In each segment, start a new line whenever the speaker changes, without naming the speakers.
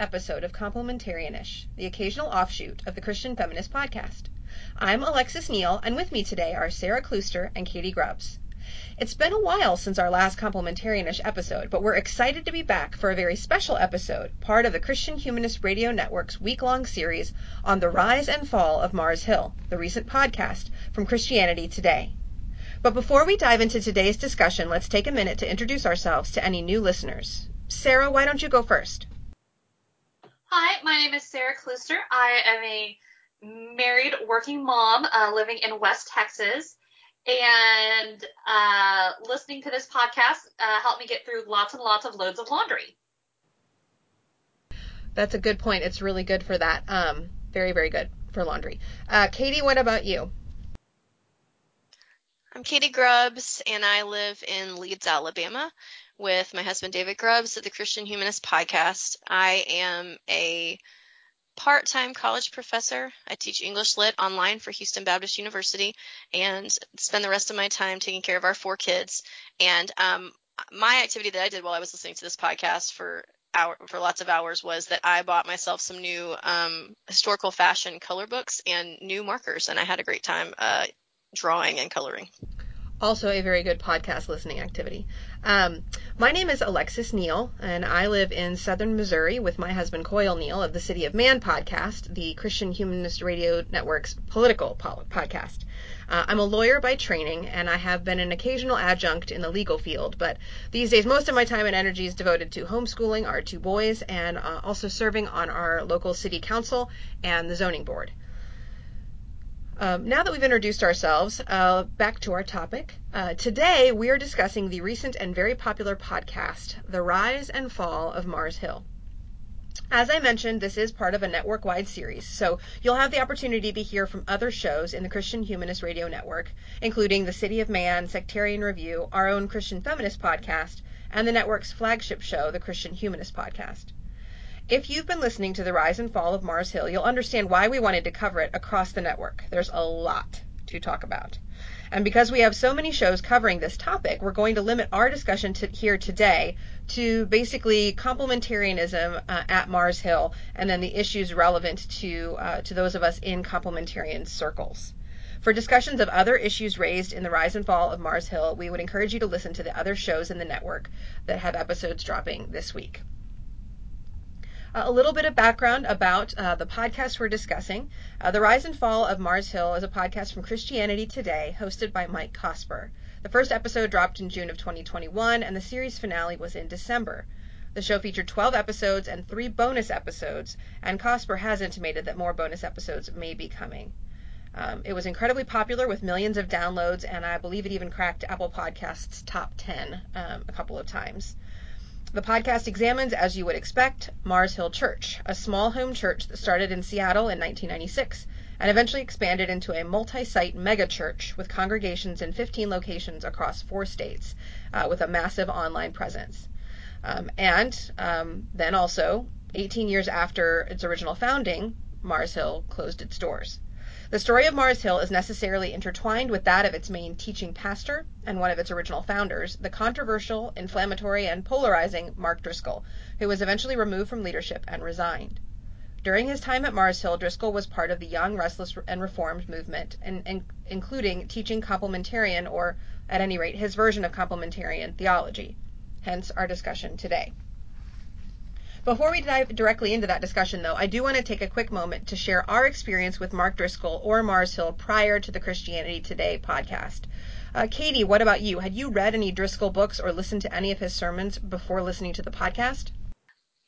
episode of Complementarianish, the occasional offshoot of the Christian Feminist Podcast. I'm Alexis Neal, and with me today are Sara Klooster and Katie Grubbs. It's been a while since our last Complementarianish episode, but we're excited to be back for a very special episode, part of the Christian Humanist Radio Network's week-long series on the rise and fall of Mars Hill, the recent podcast from Christianity Today. But before we dive into today's discussion, let's take a minute to introduce ourselves to any new listeners. Sara, why don't you go first?
Hi, my name is Sara Klooster. I am a married working mom uh, living in West Texas. And uh, listening to this podcast uh, helped me get through lots and lots of loads of laundry.
That's a good point. It's really good for that. Um, very, very good for laundry. Uh, Katie, what about you?
I'm Katie Grubbs, and I live in Leeds, Alabama with my husband David Grubbs at the Christian Humanist Podcast. I am a part time college professor. I teach English Lit online for Houston Baptist University and spend the rest of my time taking care of our four kids. And um, my activity that I did while I was listening to this podcast for hour, for lots of hours was that I bought myself some new um, historical fashion color books and new markers, and I had a great time uh, drawing and coloring
also a very good podcast listening activity. Um, my name is Alexis Neal, and I live in southern Missouri with my husband Coyle Neal of the City of Man podcast, the Christian Humanist Radio Network's political podcast. Uh, I'm a lawyer by training, and I have been an occasional adjunct in the legal field, but these days most of my time and energy is devoted to homeschooling our two boys and uh, also serving on our local city council and the zoning board. Um, now that we've introduced ourselves, uh, back to our topic. Uh, today we are discussing the recent and very popular podcast, The Rise and Fall of Mars Hill. As I mentioned, this is part of a network wide series, so you'll have the opportunity to hear from other shows in the Christian Humanist Radio Network, including the City of Man, Sectarian Review, our own Christian Feminist podcast, and the network's flagship show, the Christian Humanist Podcast. If you've been listening to the rise and fall of Mars Hill, you'll understand why we wanted to cover it across the network. There's a lot to talk about. And because we have so many shows covering this topic, we're going to limit our discussion to here today to basically complementarianism uh, at Mars Hill and then the issues relevant to uh, to those of us in complementarian circles. For discussions of other issues raised in the rise and fall of Mars Hill, we would encourage you to listen to the other shows in the network that have episodes dropping this week. Uh, a little bit of background about uh, the podcast we're discussing. Uh, the Rise and Fall of Mars Hill is a podcast from Christianity Today, hosted by Mike Cosper. The first episode dropped in June of 2021, and the series finale was in December. The show featured 12 episodes and three bonus episodes, and Cosper has intimated that more bonus episodes may be coming. Um, it was incredibly popular with millions of downloads, and I believe it even cracked Apple Podcasts' top 10 um, a couple of times. The podcast examines, as you would expect, Mars Hill Church, a small home church that started in Seattle in 1996 and eventually expanded into a multi site megachurch with congregations in 15 locations across four states uh, with a massive online presence. Um, and um, then also, 18 years after its original founding, Mars Hill closed its doors. The story of Mars Hill is necessarily intertwined with that of its main teaching pastor and one of its original founders, the controversial, inflammatory, and polarizing Mark Driscoll, who was eventually removed from leadership and resigned. During his time at Mars Hill, Driscoll was part of the Young, Restless, and Reformed movement, and, and, including teaching complementarian, or at any rate, his version of complementarian theology. Hence our discussion today. Before we dive directly into that discussion, though, I do want to take a quick moment to share our experience with Mark Driscoll or Mars Hill prior to the Christianity Today podcast. Uh, Katie, what about you? Had you read any Driscoll books or listened to any of his sermons before listening to the podcast?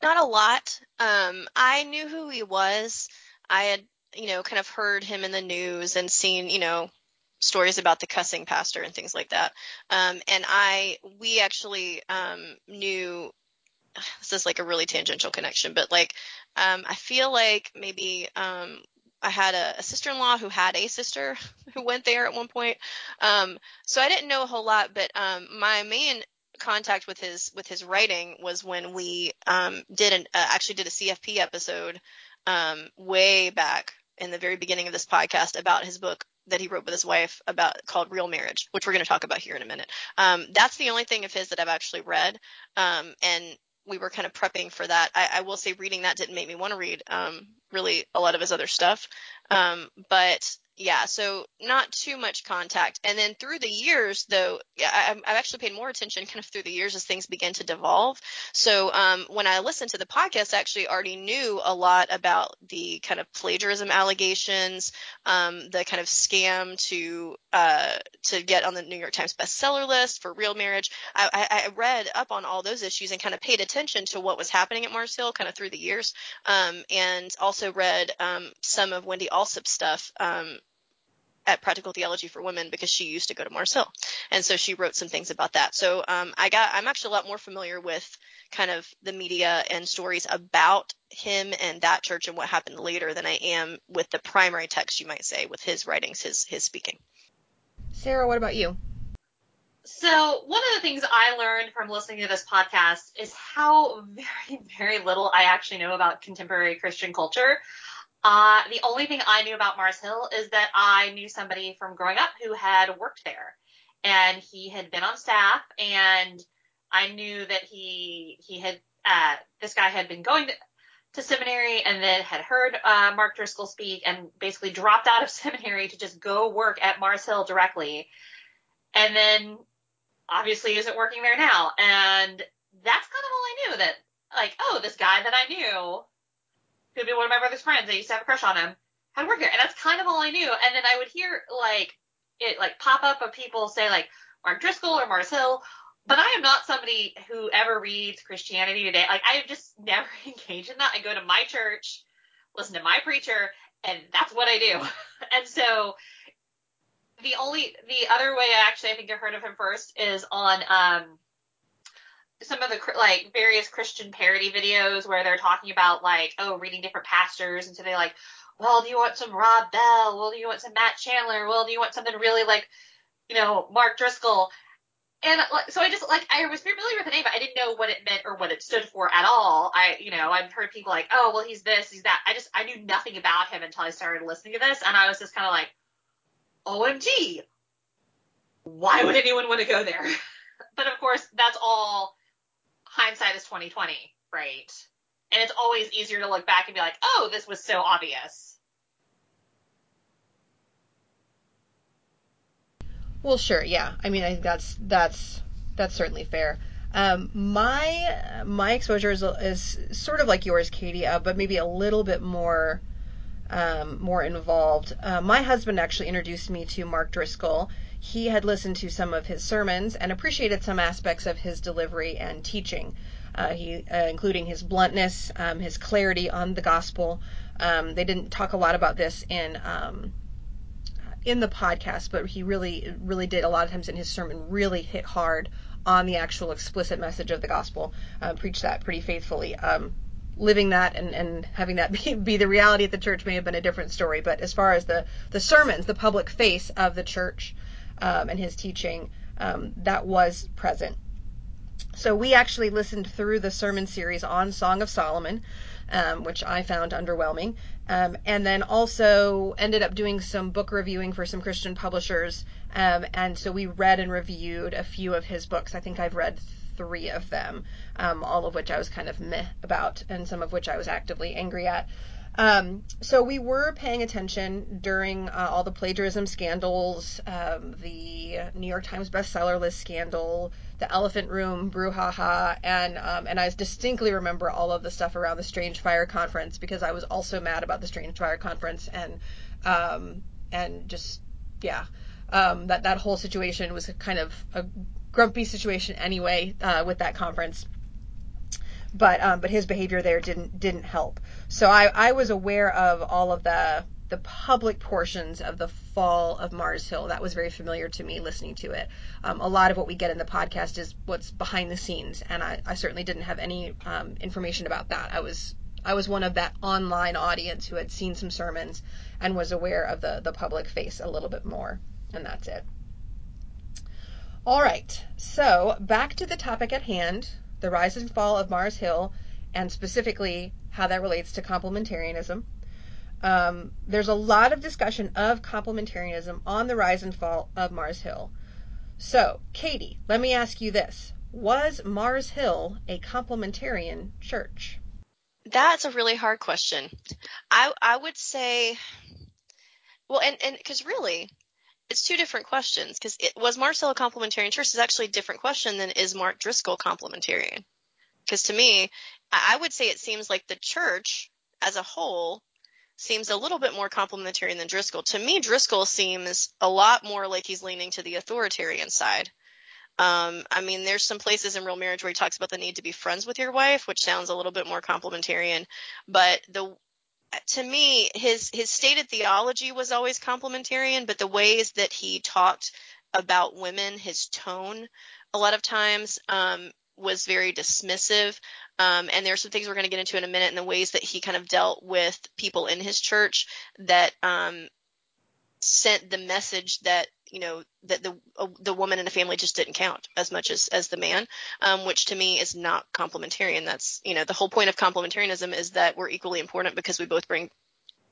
Not a lot. Um, I knew who he was. I had, you know, kind of heard him in the news and seen, you know, stories about the cussing pastor and things like that. Um, and I, we actually um, knew. This is like a really tangential connection, but like, um, I feel like maybe um, I had a, a, sister-in-law who had a sister who went there at one point. Um, so I didn't know a whole lot, but um, my main contact with his with his writing was when we um, did an uh, actually did a CFP episode um, way back in the very beginning of this podcast about his book that he wrote with his wife about called Real Marriage, which we're going to talk about here in a minute. Um, that's the only thing of his that I've actually read, um, and we were kind of prepping for that. I, I, will say reading that didn't make me want to read um, really a lot of his other stuff, um, but yeah, so not too much contact. And then through the years, though, I, I've actually paid more attention kind of through the years as things began to devolve. So um, when I listened to the podcast, I actually already knew a lot about the kind of plagiarism allegations, um, the kind of scam to uh, to get on the New York Times bestseller list for Real Marriage. I, I, read up on all those issues and kind of paid attention to what was happening at Mars Hill kind of through the years, um, and also read um, some of Wendy Alsup's stuff um, at Practical Theology for Women because she used to go to Mars Hill, and so she wrote some things about that. So um, I got I'm actually a lot more familiar with kind of the media and stories about him and that church and what happened later than I am with the primary text, you might say, with his writings, his his speaking.
Sara, what about you?
So one of the things I learned from listening to this podcast is how very, very little I actually know about contemporary Christian culture. Uh, the only thing I knew about Mars Hill is that I knew somebody from growing up who had worked there, and he had been on staff, and I knew that he he had uh, this guy had been going to, to seminary and then had heard uh, Mark Driscoll speak and basically dropped out of seminary to just go work at Mars Hill directly, and then obviously isn't working there now, and that's kind of all I knew that like oh this guy that I knew who'd been one of my brother's friends. I used to have a crush on him. Had work here, and that's kind of all I knew. And then I would hear like it like pop up of people say like Mark Driscoll or Mars Hill. But I am not somebody who ever reads Christianity Today. Like I have just never engaged in that. I go to my church, listen to my preacher, and that's what I do. and so the only the other way I actually I think I heard of him first is on um some of the like various Christian parody videos where they're talking about like oh reading different pastors and so they like well do you want some Rob Bell? Well do you want some Matt Chandler? Well do you want something really like you know Mark Driscoll? And so I just like I was familiar with the name but I didn't know what it meant or what it stood for at all. I you know I've heard people like oh well he's this he's that. I just I knew nothing about him until I started listening to this and I was just kind of like OMG why would anyone want to go there? But of course that's all hindsight is 2020, right? And it's always easier to look back and be like, oh, this was so obvious.
Well, sure, yeah. I mean, I think that's that's that's certainly fair. Um, my my exposure is, is sort of like yours, Katie, uh, but maybe a little bit more um, more involved. Uh, my husband actually introduced me to Mark Driscoll. He had listened to some of his sermons and appreciated some aspects of his delivery and teaching. Uh, he, uh, including his bluntness, um, his clarity on the gospel. Um, they didn't talk a lot about this in um, in the podcast, but he really, really did a lot of times in his sermon really hit hard on the actual explicit message of the gospel. Uh, preached that pretty faithfully. Um, living that and, and having that be, be the reality at the church may have been a different story. But as far as the, the sermons, the public face of the church um, and his teaching, um, that was present. So we actually listened through the sermon series on Song of Solomon, um, which I found underwhelming, um, and then also ended up doing some book reviewing for some Christian publishers. Um, and so we read and reviewed a few of his books. I think I've read three of them, um, all of which I was kind of meh about, and some of which I was actively angry at. Um, so we were paying attention during uh, all the plagiarism scandals, um, the New York Times bestseller list scandal, the Elephant Room brouhaha, and um, and I distinctly remember all of the stuff around the Strange Fire conference because I was also mad about the Strange Fire conference and um, and just yeah. Um, that that whole situation was kind of a grumpy situation anyway uh, with that conference. But um, but his behavior there didn't didn't help. So I I was aware of all of the the public portions of the fall of Mars Hill. That was very familiar to me listening to it. Um, a lot of what we get in the podcast is what's behind the scenes, and I, I certainly didn't have any um, information about that. I was I was one of that online audience who had seen some sermons and was aware of the the public face a little bit more, and that's it. All right, so back to the topic at hand: the rise and fall of Mars Hill, and specifically how that relates to complementarianism. Um, there's a lot of discussion of complementarianism on the rise and fall of Mars Hill. So, Katie, let me ask you this. Was Mars Hill a complementarian church?
That's a really hard question. I I would say, well, and and because really, it's two different questions. Because was Mars Hill a complementarian church is actually a different question than is Mark Driscoll complementarian. Because to me, I would say it seems like the church as a whole seems a little bit more complementarian than Driscoll. To me, Driscoll seems a lot more like he's leaning to the authoritarian side. Um, I mean, there's some places in Real Marriage where he talks about the need to be friends with your wife, which sounds a little bit more complementarian. But the to me, his his stated theology was always complementarian, but the ways that he talked about women, his tone, a lot of times um, was very dismissive. Um, and there are some things we're going to get into in a minute in the ways that he kind of dealt with people in his church that um, sent the message that you know that the uh, the woman in the family just didn't count as much as as the man, um, which to me is not complementarian. That's you know the whole point of complementarianism is that we're equally important because we both bring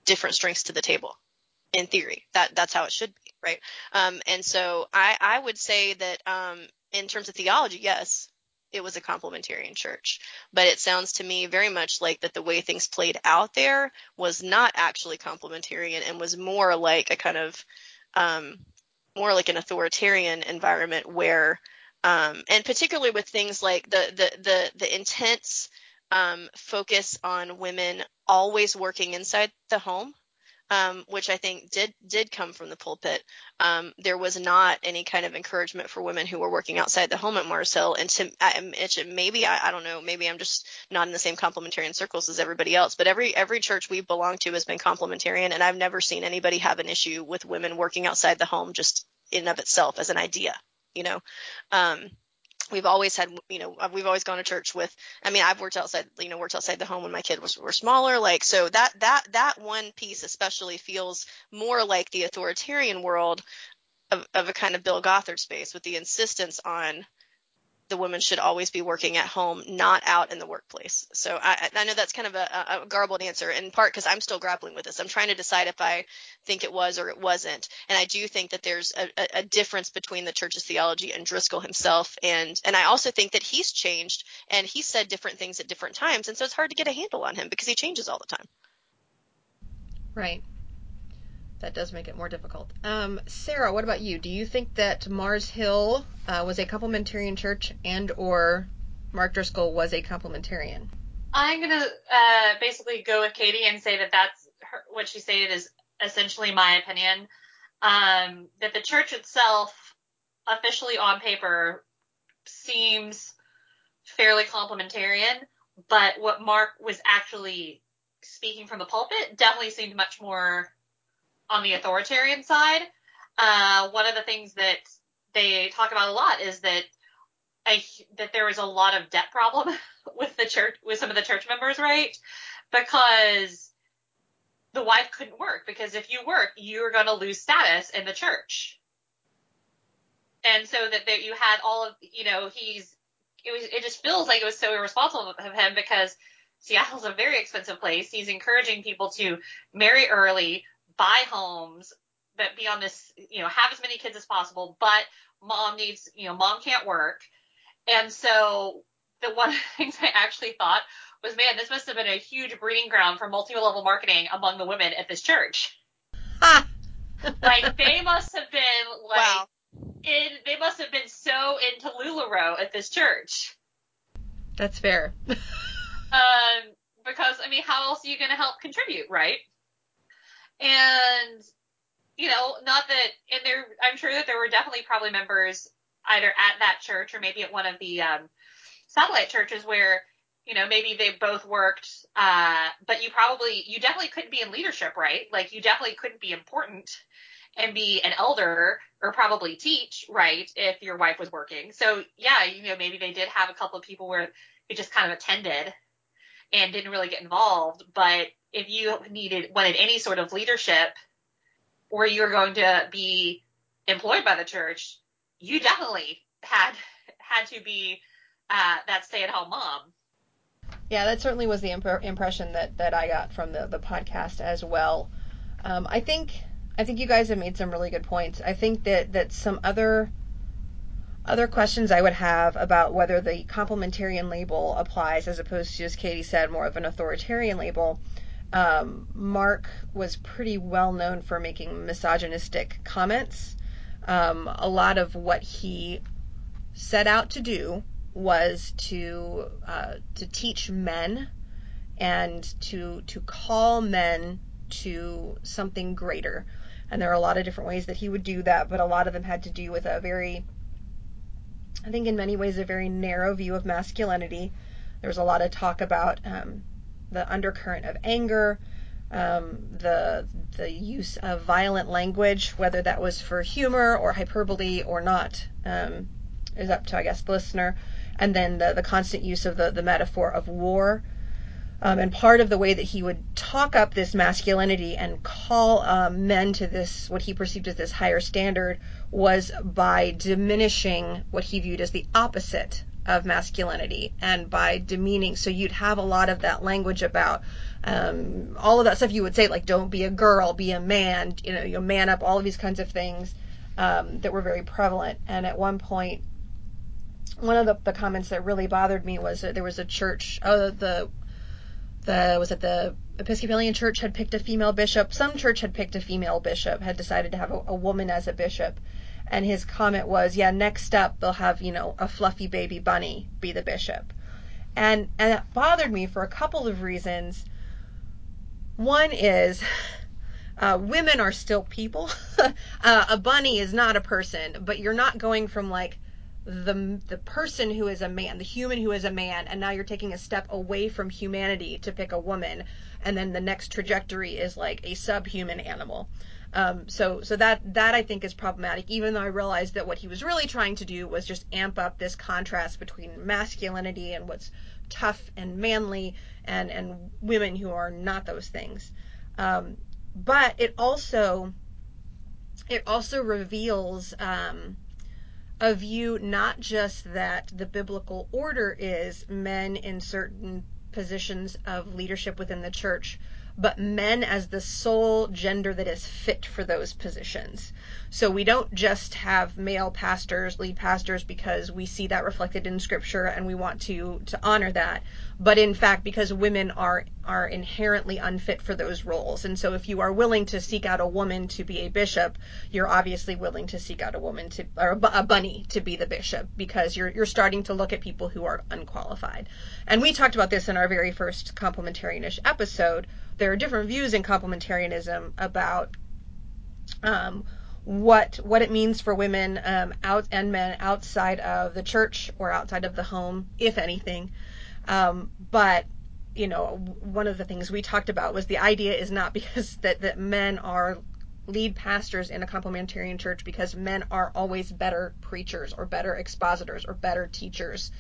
different strengths to the table. In theory, that that's how it should be, right? Um, and so I I would say that um, in terms of theology, yes, it was a complementarian church. But it sounds to me very much like that the way things played out there was not actually complementarian and was more like a kind of um, more like an authoritarian environment where um, and particularly with things like the the the, the intense um, focus on women always working inside the home um, which I think did did come from the pulpit. Um, there was not any kind of encouragement for women who were working outside the home at Mars Hill. And to Mitch, maybe I, I don't know, maybe I'm just not in the same complementarian circles as everybody else. But every every church we've belonged to has been complementarian, and I've never seen anybody have an issue with women working outside the home just in of itself as an idea. You know, um, we've always had you know uh, we've always gone to church with i mean i've worked outside you know worked outside the home when my kids was were smaller like so that that that one piece especially feels more like the authoritarian world of, of a kind of bill gothard space with the insistence on the woman should always be working at home, not out in the workplace. So I, I know that's kind of a, a garbled answer in part because I'm still grappling with this. I'm trying to decide if I think it was or it wasn't. And I do think that there's a, a difference between the church's theology and Driscoll himself. And, and I also think that he's changed and he said different things at different times. And so it's hard to get a handle on him because he changes all the time.
Right that does make it more difficult. Um, Sara, what about you? Do you think that Mars Hill uh, was a complementarian church, and or Mark Driscoll was a complementarian?
I'm gonna uh, basically go with Katie and say that that's her, what she stated is essentially my opinion. Um, that the church itself, officially on paper, seems fairly complementarian, but what Mark was actually speaking from the pulpit definitely seemed much more on the authoritarian side, uh, one of the things that they talk about a lot is that that there was a lot of debt problem with the church, with some of the church members, right? Because the wife couldn't work because if you work, you're going to lose status in the church. And so that, that you had all of, you know, he's, it was, it just feels like it was so irresponsible of him because Seattle's a very expensive place. He's encouraging people to marry early, buy homes, but be on this, you know, have as many kids as possible, but mom needs, you know, mom can't work. And so the one of the things I actually thought was, man, this must have been a huge breeding ground for multi-level marketing among the women at this church. like they must have been like, wow. in, they must have been so into LuLaRoe at this church.
That's fair.
um, because I mean, how else are you going to help contribute, right? And, you know, not that, and there, I'm sure that there were definitely probably members either at that church or maybe at one of the um, satellite churches where you know, maybe they both worked, uh, but you probably, you definitely couldn't be in leadership, right? Like you definitely couldn't be important and be an elder or probably teach, right? If your wife was working. So yeah, you know, maybe they did have a couple of people where it just kind of attended and didn't really get involved. But if you needed, wanted any sort of leadership or you were going to be employed by the church, you definitely had, had to be, uh, that stay at home mom.
Yeah, that certainly was the imp- impression that, that I got from the, the podcast as well. Um, I think I think you guys have made some really good points. I think that that some other other questions I would have about whether the complementarian label applies as opposed to, as Katie said, more of an authoritarian label. Um, Mark was pretty well known for making misogynistic comments. Um, a lot of what he set out to do was to uh, to teach men and to to call men to something greater. And there are a lot of different ways that he would do that, but a lot of them had to do with a very, I think in many ways, a very narrow view of masculinity. There was a lot of talk about um, the undercurrent of anger, um, the the use of violent language, whether that was for humor or hyperbole or not, um, is up to I guess the listener. And then the the constant use of the the metaphor of war um, and part of the way that he would talk up this masculinity and call um, men to this, what he perceived as this higher standard, was by diminishing what he viewed as the opposite of masculinity and by demeaning. So you'd have a lot of that language about um, all of that stuff you would say, like don't be a girl, be a man, you know, you man up, all of these kinds of things um, that were very prevalent. And at one point, one of the, the comments that really bothered me was that there was a church, oh, the the was it the Episcopalian Church had picked a female bishop. Some church had picked a female bishop, had decided to have a, a woman as a bishop. And his comment was, yeah, next up they'll have, you know, a fluffy baby bunny be the bishop. And and that bothered me for a couple of reasons. One is uh, women are still people. uh, a bunny is not a person, but you're not going from like the the person who is a man, the human who is a man, and now you're taking a step away from humanity to pick a woman, and then the next trajectory is like a subhuman animal. Um, so so that that I think is problematic. Even though I realized that what he was really trying to do was just amp up this contrast between masculinity and what's tough and manly, and and women who are not those things. Um, but it also it also reveals. Um, a view not just that the biblical order is men in certain positions of leadership within the church, but men as the sole gender that is fit for those positions. So we don't just have male pastors, lead pastors, because we see that reflected in scripture and we want to, to honor that, but in fact because women are, are inherently unfit for those roles. And so if you are willing to seek out a woman to be a bishop, you're obviously willing to seek out a woman to, or a bunny to be the bishop because you're, you're starting to look at people who are unqualified. And we talked about this in our very first complementarianish episode there are different views in complementarianism about um, what what it means for women um, out and men outside of the church or outside of the home, if anything. Um, but you know, one of the things we talked about was the idea is not because that that men are lead pastors in a complementarian church because men are always better preachers or better expositors or better teachers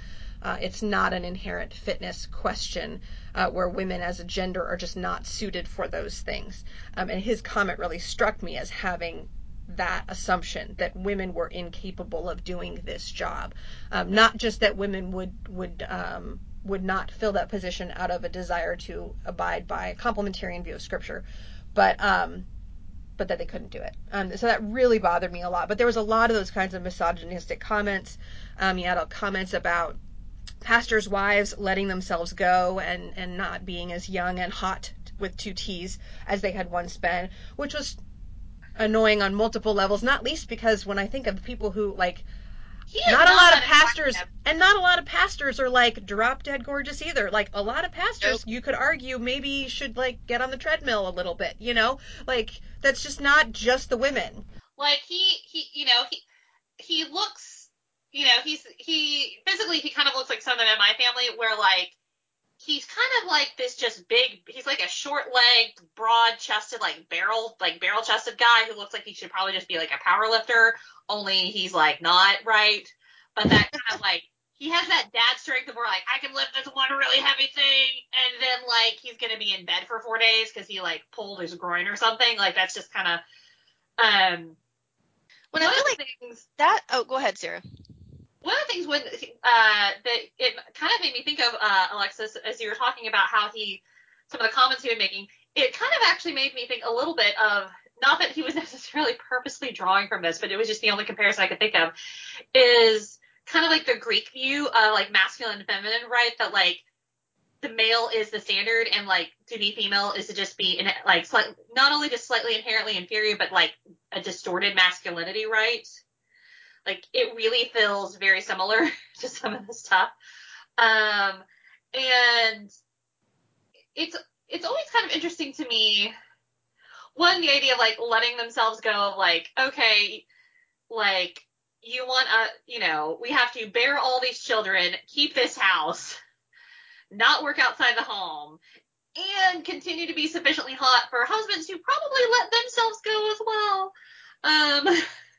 uh, it's not an inherent fitness question uh, where women as a gender are just not suited for those things. Um, and his comment really struck me as having that assumption that women were incapable of doing this job. Um, not just that women would would um, would not fill that position out of a desire to abide by a complementarian view of scripture, but um, but that they couldn't do it. Um, so that really bothered me a lot. But there was a lot of those kinds of misogynistic comments. Um, you had comments about pastors' wives letting themselves go and, and not being as young and hot with two T's as they had once been, which was annoying on multiple levels, not least because when I think of the people who like not, a lot of pastors and not a lot of pastors are like drop dead gorgeous either. Like a lot of pastors nope. you could argue maybe should like get on the treadmill a little bit, you know? Like that's just not just the women.
Like he he you know, he he looks you know, he's he physically he kind of looks like someone in my family where like he's kind of like this just big he's like a short legged broad chested like barrel like barrel chested guy who looks like he should probably just be like a power lifter only he's like not right? But that kind of like he has that dad strength of where like I can lift this one really heavy thing and then like he's gonna be in bed for four days because he like pulled his groin or something like that's just kind of um
when I feel like things, that oh go ahead Sara
one of the things when uh, that it kind of made me think of uh, Alexis as you were talking about how he some of the comments he was making. It kind of actually made me think a little bit of not that he was necessarily purposely drawing from this, but it was just the only comparison I could think of. Is kind of like the Greek view of like masculine and feminine, right? That like the male is the standard and like to be female is to just be in like not only just slightly inherently inferior, but like a distorted masculinity, right? Like it really feels very similar to some of the stuff. Um, and it's it's always kind of interesting to me. One, the idea of like letting themselves go of like, okay, like you want a, you know, we have to bear all these children, keep this house, not work outside the home, and continue to be sufficiently hot for husbands who probably let themselves go as well. Um,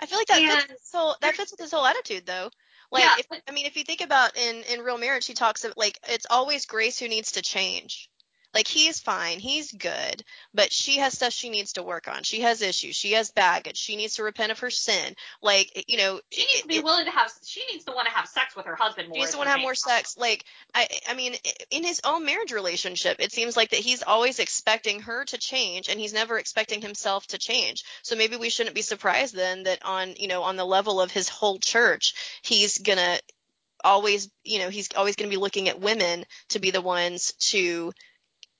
I feel like that and, fits this whole that fits with this whole attitude though. Like yeah. if, I mean if you think about in in real marriage he talks of like it's always Grace who needs to change. Like he's fine, he's good, but she has stuff she needs to work on. She has issues, she has baggage. She needs to repent of her sin. Like you know,
she needs to be it, willing to have. She needs to want to have sex with her husband more.
She needs to want to have more sex. Like I, I mean, in his own marriage relationship, it seems like that he's always expecting her to change, and he's never expecting himself to change. So maybe we shouldn't be surprised then that on you know on the level of his whole church, he's gonna always you know he's always going to be looking at women to be the ones to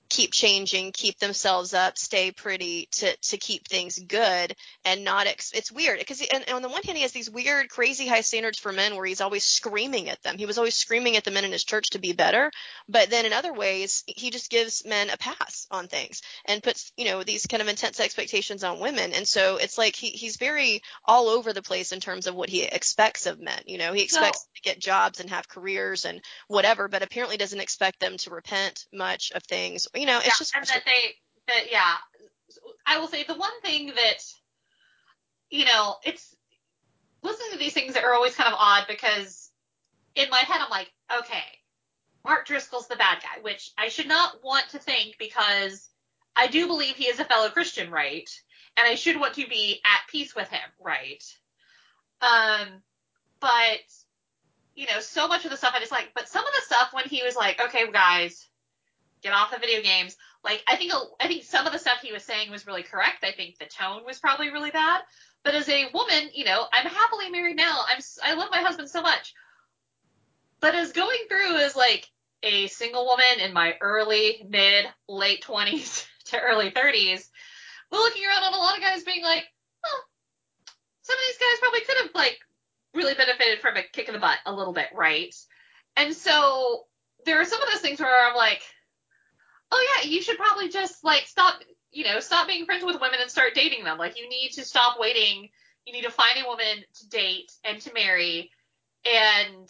keep changing, keep themselves up, stay pretty to to keep things good and not ex- it's weird because and, and on the one hand he has these weird crazy high standards for men where he's always screaming at them. He was always screaming at the men in his church to be better, but then in other ways he just gives men a pass on things and puts, you know, these kind of intense expectations on women. And so it's like he he's very all over the place in terms of what he expects of men. You know, he expects so, to get jobs and have careers and whatever, but apparently doesn't expect them to repent much of things. You you know, it's
yeah,
just
and that they that yeah. I will say the one thing that you know, it's listening to these things that are always kind of odd because in my head I'm like, okay, Mark Driscoll's the bad guy, which I should not want to think because I do believe he is a fellow Christian, right? And I should want to be at peace with him, right? Um, but you know, so much of the stuff I just like, but some of the stuff when he was like, okay, guys, get off the video games. Like I think I think some of the stuff he was saying was really correct. I think the tone was probably really bad. But as a woman, you know, I'm happily married now. I'm I love my husband so much. But as going through as like a single woman in my early, mid, late 20s to early 30s, we're looking around on a lot of guys being like, oh, some of these guys probably could have like really benefited from a kick in the butt a little bit, right? And so there are some of those things where I'm like, oh yeah, you should probably just like stop, you know, stop being friends with women and start dating them. Like you need to stop waiting. You need to find a woman to date and to marry, and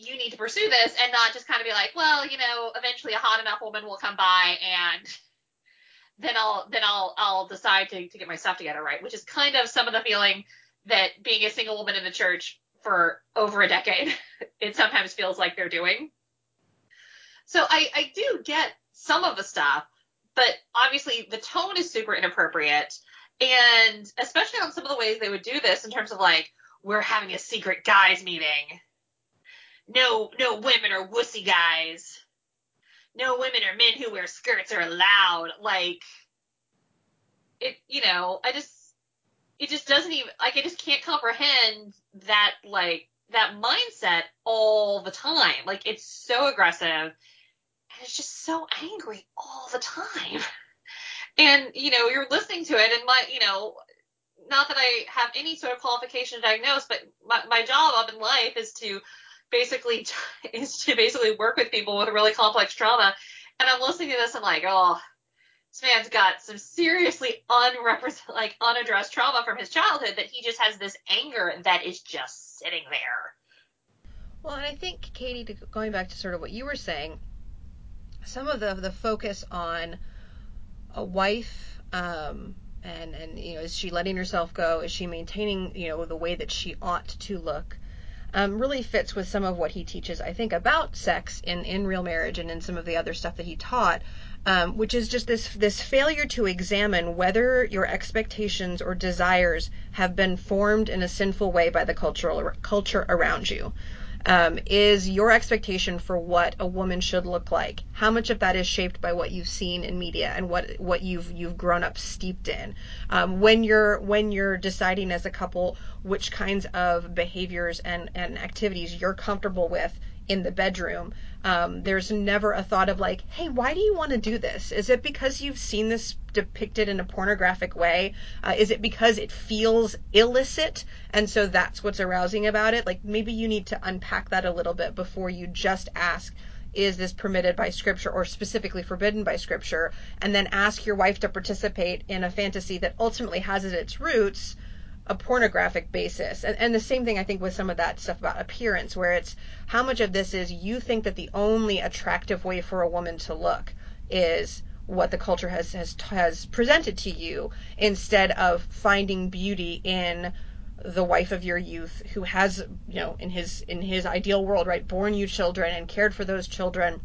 you need to pursue this and not just kind of be like, well, you know, eventually a hot enough woman will come by and then I'll then I'll I'll decide to, to get my stuff together, right? Which is kind of some of the feeling that being a single woman in the church for over a decade, it sometimes feels like they're doing. So I, I do get some of the stuff, but obviously the tone is super inappropriate. And especially on some of the ways they would do this in terms of like, we're having a secret guys meeting. No, no women are wussy guys. No women or men who wear skirts are allowed. Like, it, you know, I just, it just doesn't even, like, I just can't comprehend that, like, that mindset all the time. Like, it's so aggressive is just so angry all the time. And, you know, you're listening to it and my, you know, not that I have any sort of qualification to diagnose, but my, my job up in life is to basically, is to basically work with people with a really complex trauma. And I'm listening to this, I'm like, oh, this man's got some seriously unrepresent, like unaddressed trauma from his childhood that he just has this anger that is just sitting there.
Well, and I think Katie, going back to sort of what you were saying, some of the the focus on a wife um, and and you know is she letting herself go? Is she maintaining you know the way that she ought to look? Um, really fits with some of what he teaches, I think, about sex in, in real marriage and in some of the other stuff that he taught, um, which is just this this failure to examine whether your expectations or desires have been formed in a sinful way by the cultural culture around you um, is your expectation for what a woman should look like. How much of that is shaped by what you've seen in media and what what you've you've grown up steeped in. Um, when you're when you're deciding as a couple which kinds of behaviors and and activities you're comfortable with in the bedroom. Um, there's never a thought of like, hey, why do you want to do this? Is it because you've seen this depicted in a pornographic way? Uh, is it because it feels illicit and so that's what's arousing about it? Like maybe you need to unpack that a little bit before you just ask, is this permitted by scripture or specifically forbidden by scripture? And then ask your wife to participate in a fantasy that ultimately has at its roots a pornographic basis. And, and the same thing I think with some of that stuff about appearance, where it's how much of this is you think that the only attractive way for a woman to look is what the culture has has has presented to you instead of finding beauty in the wife of your youth who has you know in his in his ideal world right born you children and cared for those children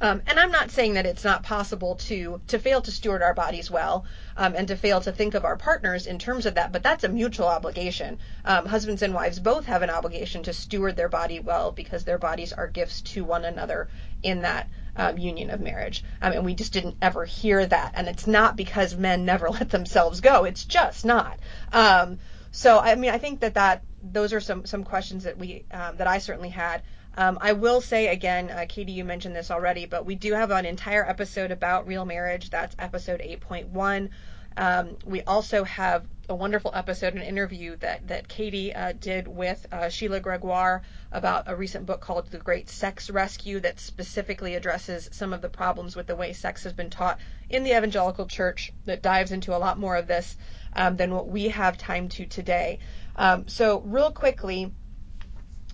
um, and I'm not saying that it's not possible to to fail to steward our bodies well um, and to fail to think of our partners in terms of that, but that's a mutual obligation. Um, husbands and wives both have an obligation to steward their body well because their bodies are gifts to one another in that um, union of marriage. Um, and we just didn't ever hear that, and it's not because men never let themselves go. It's just not. Um, so I mean, I think that that those are some some questions that we um, that I certainly had. Um, I will say again, uh, Katie, you mentioned this already, but we do have an entire episode about real marriage. That's episode 8.1. Um, we also have a wonderful episode, an interview that that Katie uh, did with uh, Sheila Gregoire about a recent book called The Great Sex Rescue that specifically addresses some of the problems with the way sex has been taught in the evangelical church. That dives into a lot more of this um, than what we have time to today. Um, so, real quickly,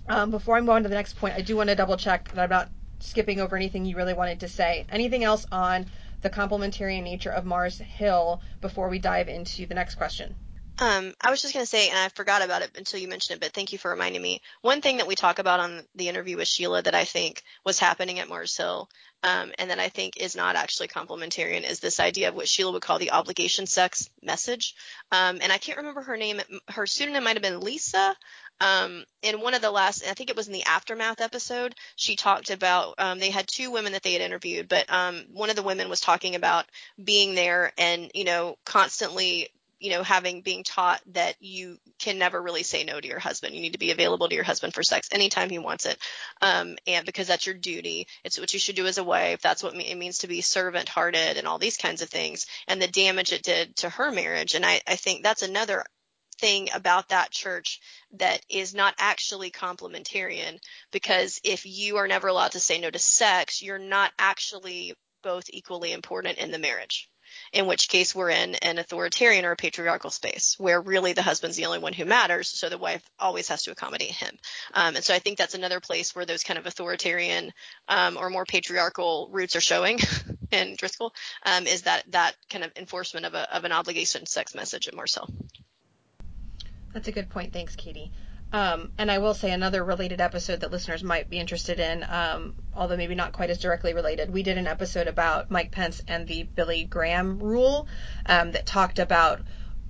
um, before I move on to the next point, I do want to double check that I'm not skipping over anything you really wanted to say. Anything else on the complementarian nature of Mars Hill before we dive into the next question?
Um, I was just going to say, and I forgot about it until you mentioned it, but thank you for reminding me. One thing that we talk about on the interview with Sheila that I think was happening at Mars Hill, um, and that I think is not actually complementarian, is this idea of what Sheila would call the obligation sex message. Um, and I can't remember her name. Her pseudonym might have been Lisa. Um, in one of the last, I think it was in the aftermath episode, she talked about um, they had two women that they had interviewed, but um, one of the women was talking about being there and you know constantly you know, having being taught that you can never really say no to your husband. You need to be available to your husband for sex anytime he wants it, um, and because that's your duty. It's what you should do as a wife. That's what it means to be servant-hearted and all these kinds of things. And the damage it did to her marriage. And I, I think that's another thing about that church that is not actually complementarian because if you are never allowed to say no to sex, you're not actually both equally important in the marriage in which case we're in an authoritarian or a patriarchal space where really the husband's the only one who matters, so the wife always has to accommodate him. Um, and so I think that's another place where those kind of authoritarian um, or more patriarchal roots are showing in Driscoll um, is that that kind of enforcement of, a, of an obligation sex message at Hill.
That's a good point. Thanks, Katie. Um, and I will say another related episode that listeners might be interested in, um, although maybe not quite as directly related. We did an episode about Mike Pence and the Billy Graham rule um, that talked about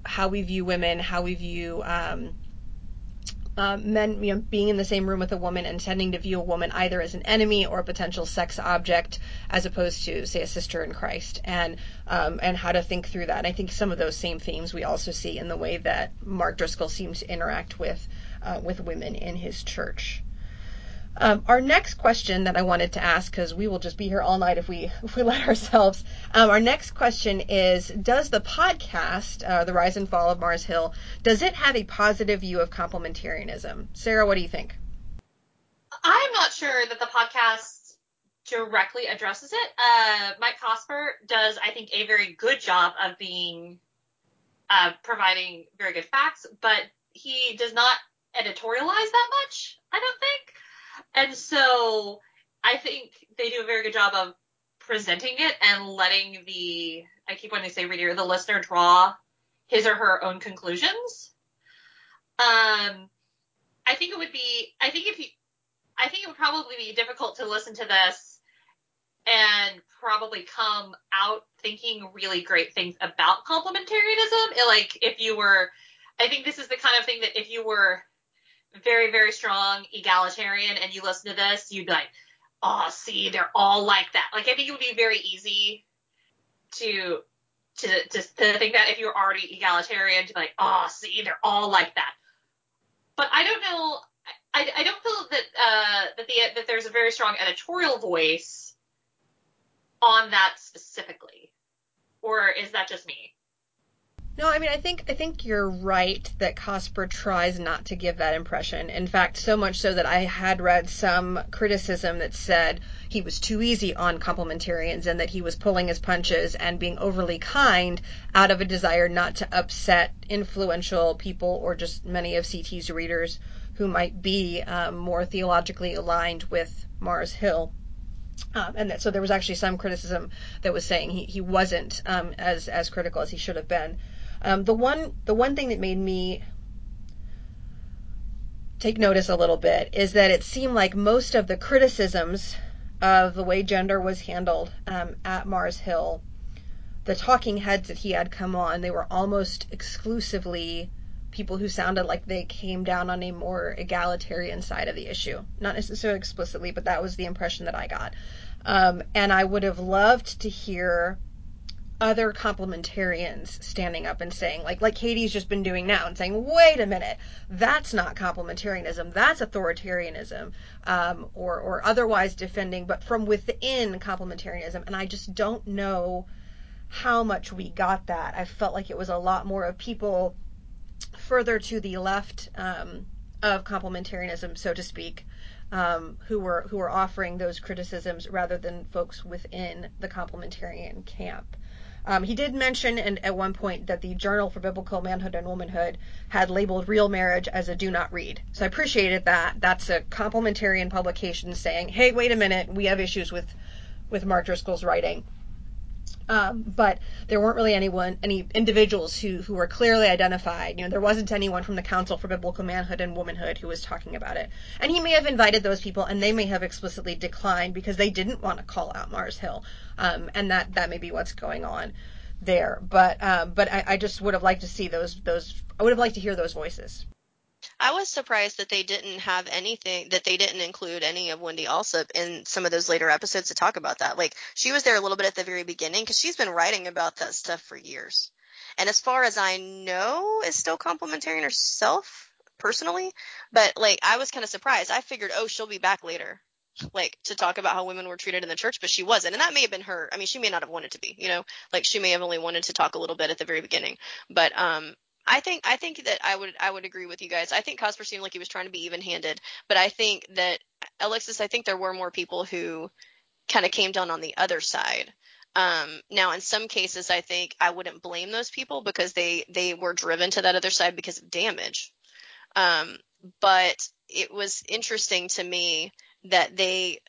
how we view women, how we view um, uh, men you know, being in the same room with a woman and tending to view a woman either as an enemy or a potential sex object as opposed to say a sister in Christ and um, and how to think through that. And I think some of those same themes we also see in the way that Mark Driscoll seems to interact with uh, with women in his church. Um, our next question that I wanted to ask, because we will just be here all night if we if we let ourselves. Um, our next question is: Does the podcast, uh, "The Rise and Fall of Mars Hill," does it have a positive view of complementarianism? Sara, what do you think?
I'm not sure that the podcast directly addresses it. Uh, Mike Cosper does, I think, a very good job of being uh, providing very good facts, but he does not editorialize that much. I don't think. And so I think they do a very good job of presenting it and letting the I keep wanting to say reader, the listener draw his or her own conclusions. Um, I think it would be I think if you I think it would probably be difficult to listen to this and probably come out thinking really great things about complementarianism. It, like if you were, I think this is the kind of thing that if you were very, very strong egalitarian and you listen to this, you'd be like, oh, see, they're all like that. Like I think it would be very easy to to to, to think that if you're already egalitarian, to be like, oh, see, they're all like that. But I don't know. I, I don't feel that uh, that the that there's a very strong editorial voice on that specifically, or is that just me?
No, I mean I think I think you're right that Cosper tries not to give that impression. In fact, so much so that I had read some criticism that said he was too easy on complementarians and that he was pulling his punches and being overly kind out of a desire not to upset influential people or just many of CT's readers who might be um, more theologically aligned with Mars Hill. Um, and that, so there was actually some criticism that was saying he, he wasn't um, as as critical as he should have been. Um, the one the one thing that made me take notice a little bit is that it seemed like most of the criticisms of the way gender was handled um, at Mars Hill, the talking heads that he had come on, they were almost exclusively people who sounded like they came down on a more egalitarian side of the issue. Not necessarily explicitly, but that was the impression that I got. Um, and I would have loved to hear other complementarians standing up and saying, like like Katie's just been doing now, and saying, wait a minute, that's not complementarianism, that's authoritarianism, um, or or otherwise defending, but from within complementarianism. And I just don't know how much we got that. I felt like it was a lot more of people further to the left um, of complementarianism, so to speak, um, who were who were offering those criticisms rather than folks within the complementarian camp. Um, he did mention in, at one point that the Journal for Biblical Manhood and Womanhood had labeled real marriage as a do not read. So I appreciated that. That's a complementarian publication saying, hey, wait a minute, we have issues with, with Mark Driscoll's writing. Um, but there weren't really anyone, any individuals who, who were clearly identified. You know, there wasn't anyone from the Council for Biblical Manhood and Womanhood who was talking about it. And he may have invited those people, and they may have explicitly declined because they didn't want to call out Mars Hill. Um, and that that may be what's going on there. But um, but I, I just would have liked to see those those. I would have liked to hear those voices.
I was surprised that they didn't have anything that they didn't include any of Wendy Alsup in some of those later episodes to talk about that. Like she was there a little bit at the very beginning because she's been writing about that stuff for years. And as far as I know, is still complementarian herself personally. But like I was kind of surprised. I figured, oh, she'll be back later, like to talk about how women were treated in the church, but she wasn't. And that may have been her. I mean, she may not have wanted to be, you know, like she may have only wanted to talk a little bit at the very beginning. But um I think I think that I would I would agree with you guys. I think Cosper seemed like he was trying to be even-handed, but I think that Alexis, I think there were more people who kind of came down on the other side. Um, now, in some cases, I think I wouldn't blame those people because they they were driven to that other side because of damage. Um, but it was interesting to me that they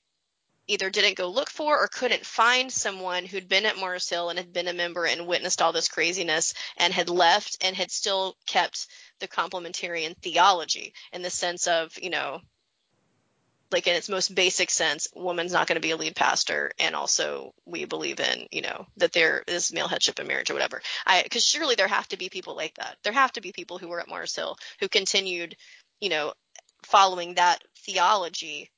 either didn't go look for or couldn't find someone who'd been at Mars Hill and had been a member and witnessed all this craziness and had left and had still kept the complementarian theology in the sense of, you know, like in its most basic sense, woman's not going to be a lead pastor, and also we believe in, you know, that there is male headship in marriage or whatever. I because surely there have to be people like that. There have to be people who were at Mars Hill who continued, you know, following that theology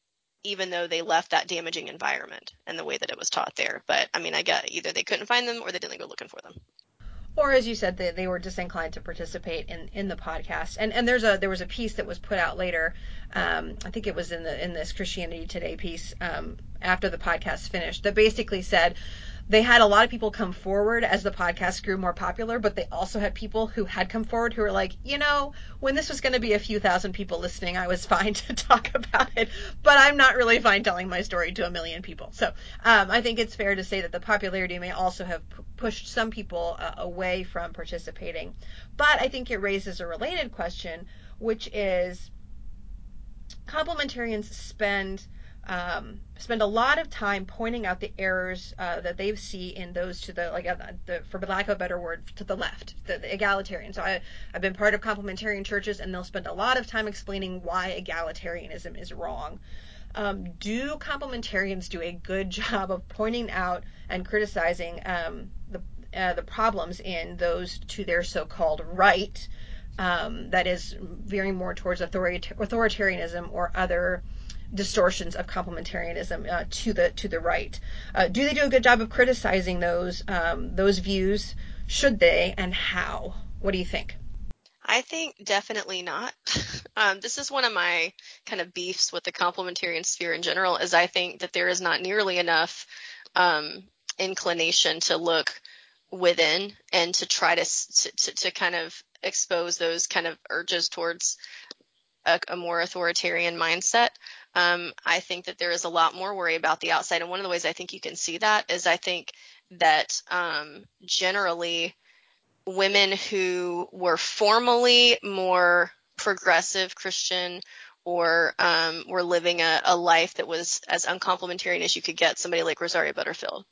even though they left that damaging environment and the way that it was taught there. But I mean, I get either they couldn't find them or they didn't go looking for them.
Or as you said, they, they were disinclined to participate in, in the podcast. And and there's a there was a piece that was put out later. Um, I think it was in the in this Christianity Today piece um, after the podcast finished that basically said they had a lot of people come forward as the podcast grew more popular, but they also had people who had come forward who were like, you know, when this was going to be a few thousand people listening, I was fine to talk about it, but I'm not really fine telling my story to a million people. So um, I think it's fair to say that the popularity may also have p- pushed some people uh, away from participating. But I think it raises a related question, which is complementarians spend um, spend a lot of time pointing out the errors uh, that they see in those to the like uh, the, for lack of a better word to the left, the, the egalitarian. So I, I've been part of complementarian churches, and they'll spend a lot of time explaining why egalitarianism is wrong. Um, do complementarians do a good job of pointing out and criticizing um, the uh, the problems in those to their so-called right? Um, that is veering more towards authoritarianism or other distortions of complementarianism uh, to the to the right. Uh, do they do a good job of criticizing those um, those views? Should they, and how? What do you think?
I think definitely not. Um, this is one of my kind of beefs with the complementarian sphere in general, is I think that there is not nearly enough um, inclination to look within and to try to, to to kind of expose those kind of urges towards a, a more authoritarian mindset. Um, I think that there is a lot more worry about the outside. And one of the ways I think you can see that is I think that um, generally women who were formally more progressive Christian or um, were living a, a, life that was as uncomplementarian as you could get, somebody like Rosaria Butterfield,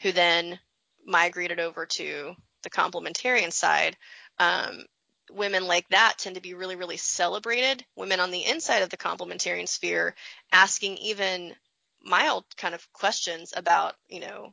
who then migrated over to the complementarian side, um, women like that tend to be really, really celebrated. Women on the inside of the complementarian sphere asking even mild kind of questions about, you know,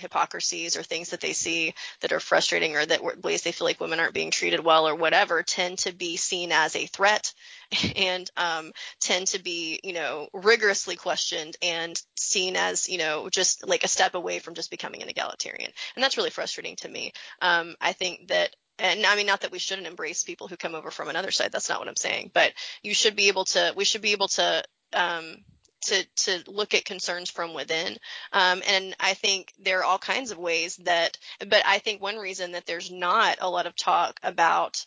hypocrisies or things that they see that are frustrating or that ways they feel like women aren't being treated well or whatever tend to be seen as a threat and um, tend to be you know rigorously questioned and seen as you know just like a step away from just becoming an egalitarian and that's really frustrating to me um, i think that and I mean, not that we shouldn't embrace people who come over from another side. That's not what I'm saying. But you should be able to. We should be able to. Um, to to look at concerns from within. Um, and I think there are all kinds of ways that. But I think one reason that there's not a lot of talk about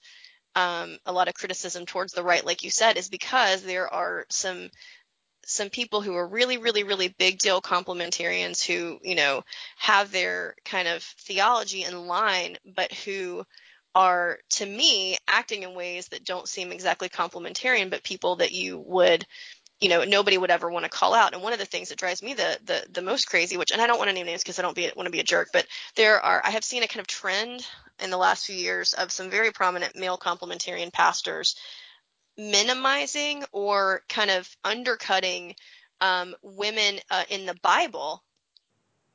um, a lot of criticism towards the right, like you said, is because there are some some people who are really, really, really big deal complementarians who, you know, have their kind of theology in line, but who are to me acting in ways that don't seem exactly complementarian, but people that you would you know nobody would ever want to call out. And one of the things that drives me the the, the most crazy which and i don't want to name names because i don't be, want to be a jerk but there are i have seen a kind of trend in the last few years of some very prominent male complementarian pastors minimizing or kind of undercutting um, women uh, in the bible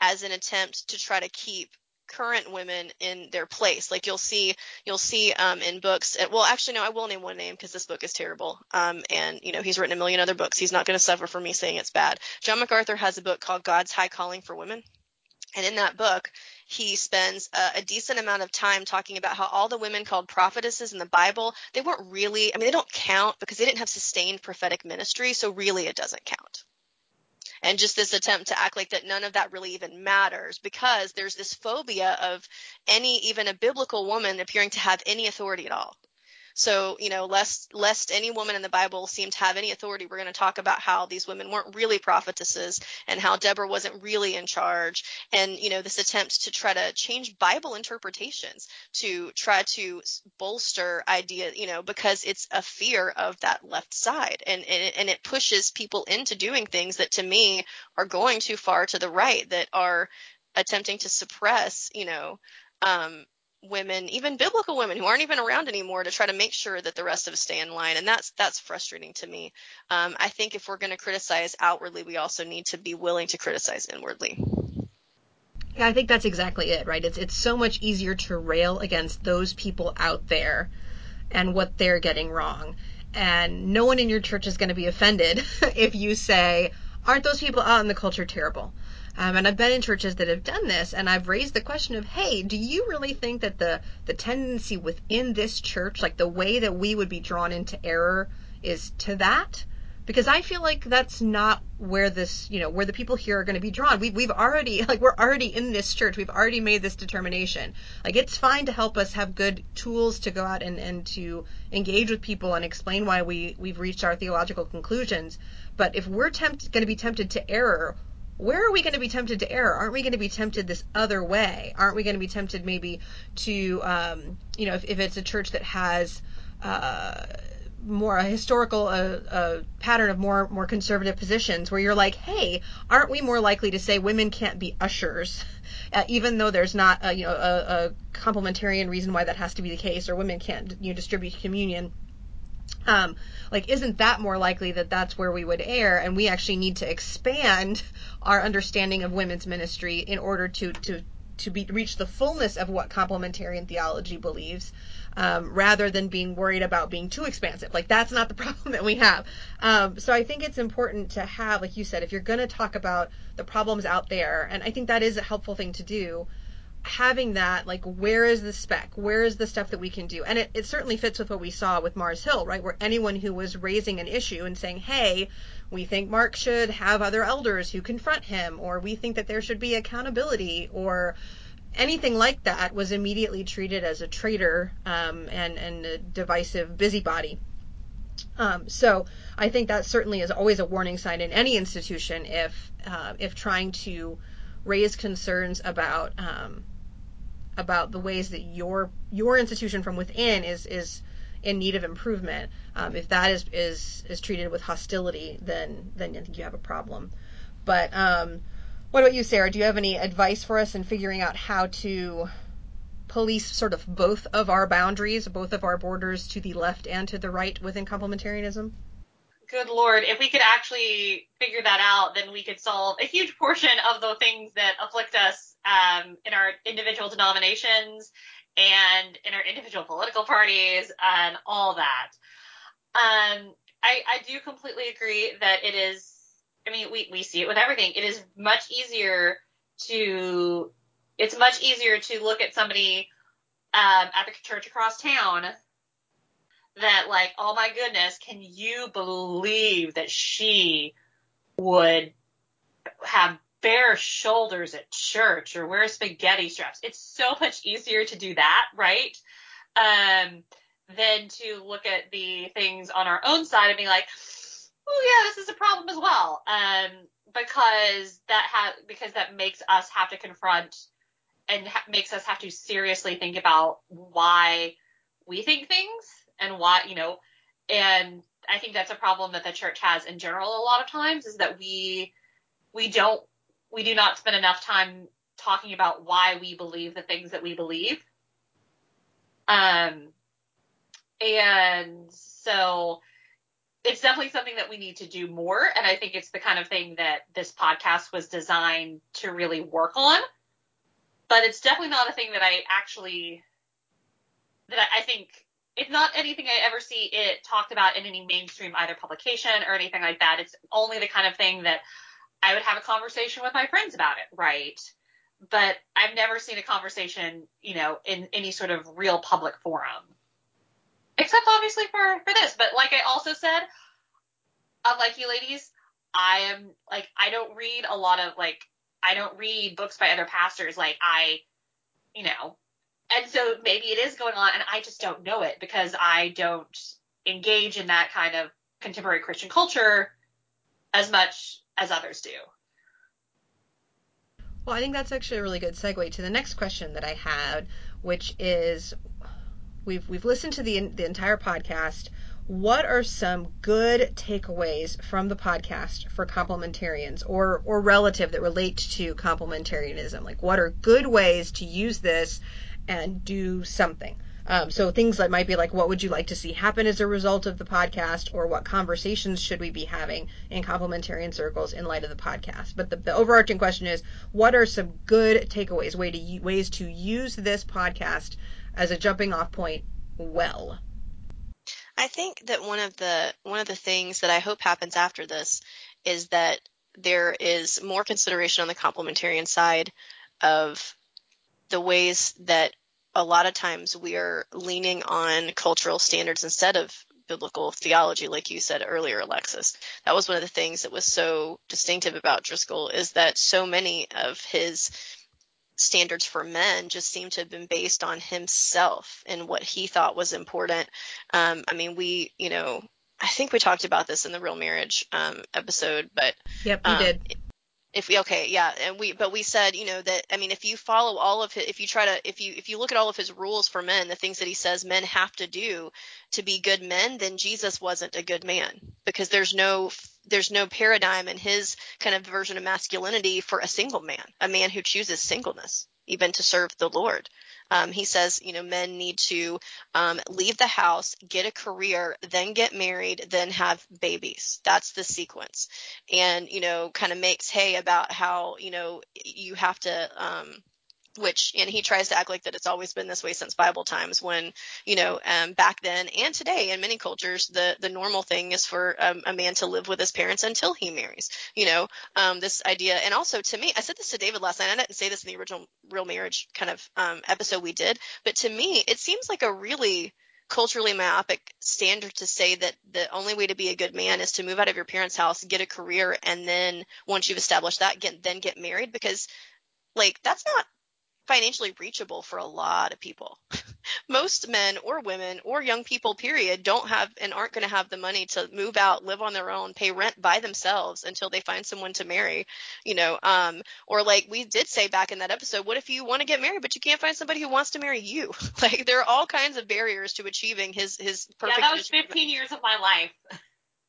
as an attempt to try to keep current women in their place. Like you'll see, you'll see um, in books. Uh, well, actually, no, I will name one name because this book is terrible. Um, and you know, he's written a million other books. He's not going to suffer for me saying it's bad. John MacArthur has a book called God's High Calling for Women. And in that book, he spends a, a, decent amount of time talking about how all the women called prophetesses in the Bible, they weren't really, I mean, they don't count because they didn't have sustained prophetic ministry. So really it doesn't count and just this attempt to act like that none of that really even matters because there's this phobia of any even a biblical woman appearing to have any authority at all so, you know, lest lest any woman in the Bible seem to have any authority, we're going to talk about how these women weren't really prophetesses and how Deborah wasn't really in charge. And, you know, this attempt to try to change Bible interpretations to try to bolster idea, you know, because it's a fear of that left side. And, and, and it pushes people into doing things that to me are going too far to the right, that are attempting to suppress, you know, um, women, even biblical women who aren't even around anymore, to try to make sure that the rest of us stay in line, and that's that's frustrating to me. Um, I think if we're going to criticize outwardly, we also need to be willing to criticize inwardly.
Yeah, I think that's exactly it, right? It's it's so much easier to rail against those people out there and what they're getting wrong. And no one in your church is going to be offended if you say, aren't those people out in the culture terrible? Um, and I've been in churches that have done this, and I've raised the question of, hey, do you really think that the the tendency within this church, like the way that we would be drawn into error, is to that? Because I feel like that's not where this, you know, where the people here are going to be drawn. We've, we've already, like, we're already in this church. We've already made this determination. Like, it's fine to help us have good tools to go out and, and to engage with people and explain why we, we've reached our theological conclusions. But if we're tempt, going to be tempted to error, where are we going to be tempted to err? Aren't we going to be tempted this other way? Aren't we going to be tempted maybe to, um, you know, if, if it's a church that has, uh, more a historical uh, uh, pattern of more more conservative positions where you're like, hey, aren't we more likely to say women can't be ushers, uh, even though there's not a, you know a, a complementarian reason why that has to be the case, or women can't you know, distribute communion. Um, like, isn't that more likely that that's where we would err? And we actually need to expand our understanding of women's ministry in order to to to be reach the fullness of what complementarian theology believes um, rather than being worried about being too expansive. Like that's not the problem that we have. Um, so I think it's important to have, like you said, if you're going to talk about the problems out there, and I think that is a helpful thing to do. Having that, like, where is the spec? Where is the stuff that we can do? And it, it certainly fits with what we saw with Mars Hill, right? Where anyone who was raising an issue and saying, hey, we think Mark should have other elders who confront him, or we think that there should be accountability, or anything like that was immediately treated as a traitor um, and, and a divisive busybody. Um, so I think that certainly is always a warning sign in any institution if uh, if trying to raise concerns about um, about the ways that your your institution from within is is in need of improvement. Um, if that is is is treated with hostility, then then I think you have a problem. But um, what about you, Sara? Do you have any advice for us in figuring out how to police sort of both of our boundaries, both of our borders to the left and to the right within complementarianism?
Good Lord, if we could actually figure that out, then we could solve a huge portion of the things that afflict us um, in our individual denominations and in our individual political parties and all that. Um, I, I do completely agree that it is I mean, we, we see it with everything. It is much easier to, it's much easier to look at somebody um, at the church across town that like, oh my goodness, can you believe that she would have bare shoulders at church or wear spaghetti straps? It's so much easier to do that, right? Um, than to look at the things on our own side and be like, oh yeah, this is a problem as well. Um, because that ha- because that makes us have to confront and ha- makes us have to seriously think about why we think things and why you know and I think that's a problem that the church has in general a lot of times is that we we don't we do not spend enough time talking about why we believe the things that we believe. Um and so it's definitely something that we need to do more. And I think it's the kind of thing that this podcast was designed to really work on. But it's definitely not a thing that I actually, that I, I think, it's not anything I ever see it talked about in any mainstream either publication or anything like that. It's only the kind of thing that I would have a conversation with my friends about it, right? But I've never seen a conversation, you know, in any sort of real public forum except obviously for for this. But like I also said, unlike you ladies, I am like I don't read a lot of like I don't read books by other pastors. Like I, you know, and so maybe it is going on, and I just don't know it because I don't engage in that kind of contemporary Christian culture as much as others do.
Well, I think that's actually a really good segue to the next question that I had, which is We've we've listened to the the entire podcast. What are some good takeaways from the podcast for complementarians or or relative that relate to complementarianism? Like what are good ways to use this and do something? Um, so things that might be like, what would you like to see happen as a result of the podcast, or what conversations should we be having in complementarian circles in light of the podcast? But the, the overarching question is, what are some good takeaways, way to ways to use this podcast as a jumping off point well.
I think that one of the one of the things that I hope happens after this is that there is more consideration on the complementarian side of the ways that a lot of times we are leaning on cultural standards instead of biblical theology, like you said earlier, Alexis. That was one of the things that was so distinctive about Driscoll is that so many of his standards for men just seem to have been based on himself and what he thought was important. Um, I mean, we, you know, I think we talked about this in the real marriage um, episode, but
yep, you
um,
did.
If we okay yeah and we but we said you know that i mean if you follow all of his if you try to if you if you look at all of his rules for men the things that he says men have to do to be good men then jesus wasn't a good man because there's no there's no paradigm in his kind of version of masculinity for a single man a man who chooses singleness even to serve the lord um, he says, you know, men need to um, leave the house, get a career, then get married, then have babies. That's the sequence. And, you know, kind of makes hay about how, you know, you have to, um, which and he tries to act like that it's always been this way since bible times when you know um, back then and today in many cultures the the normal thing is for um, a man to live with his parents until he marries you know um, this idea. And also to me i said this to david last night i didn't say this in the original real marriage kind of um, episode we did but to me it seems like a really culturally myopic standard to say that the only way to be a good man is to move out of your parents' house, get a career, and then once you've established that, get, then get married because like that's not financially reachable for a lot of people. Most men or women or young people, period, don't have and aren't going to have the money to move out, live on their own, pay rent by themselves until they find someone to marry, you know. Um, or like we did say back in that episode, what if you want to get married but you can't find somebody who wants to marry you? like there are all kinds of barriers to achieving his his perfect.
Yeah, that was 15 years of my life.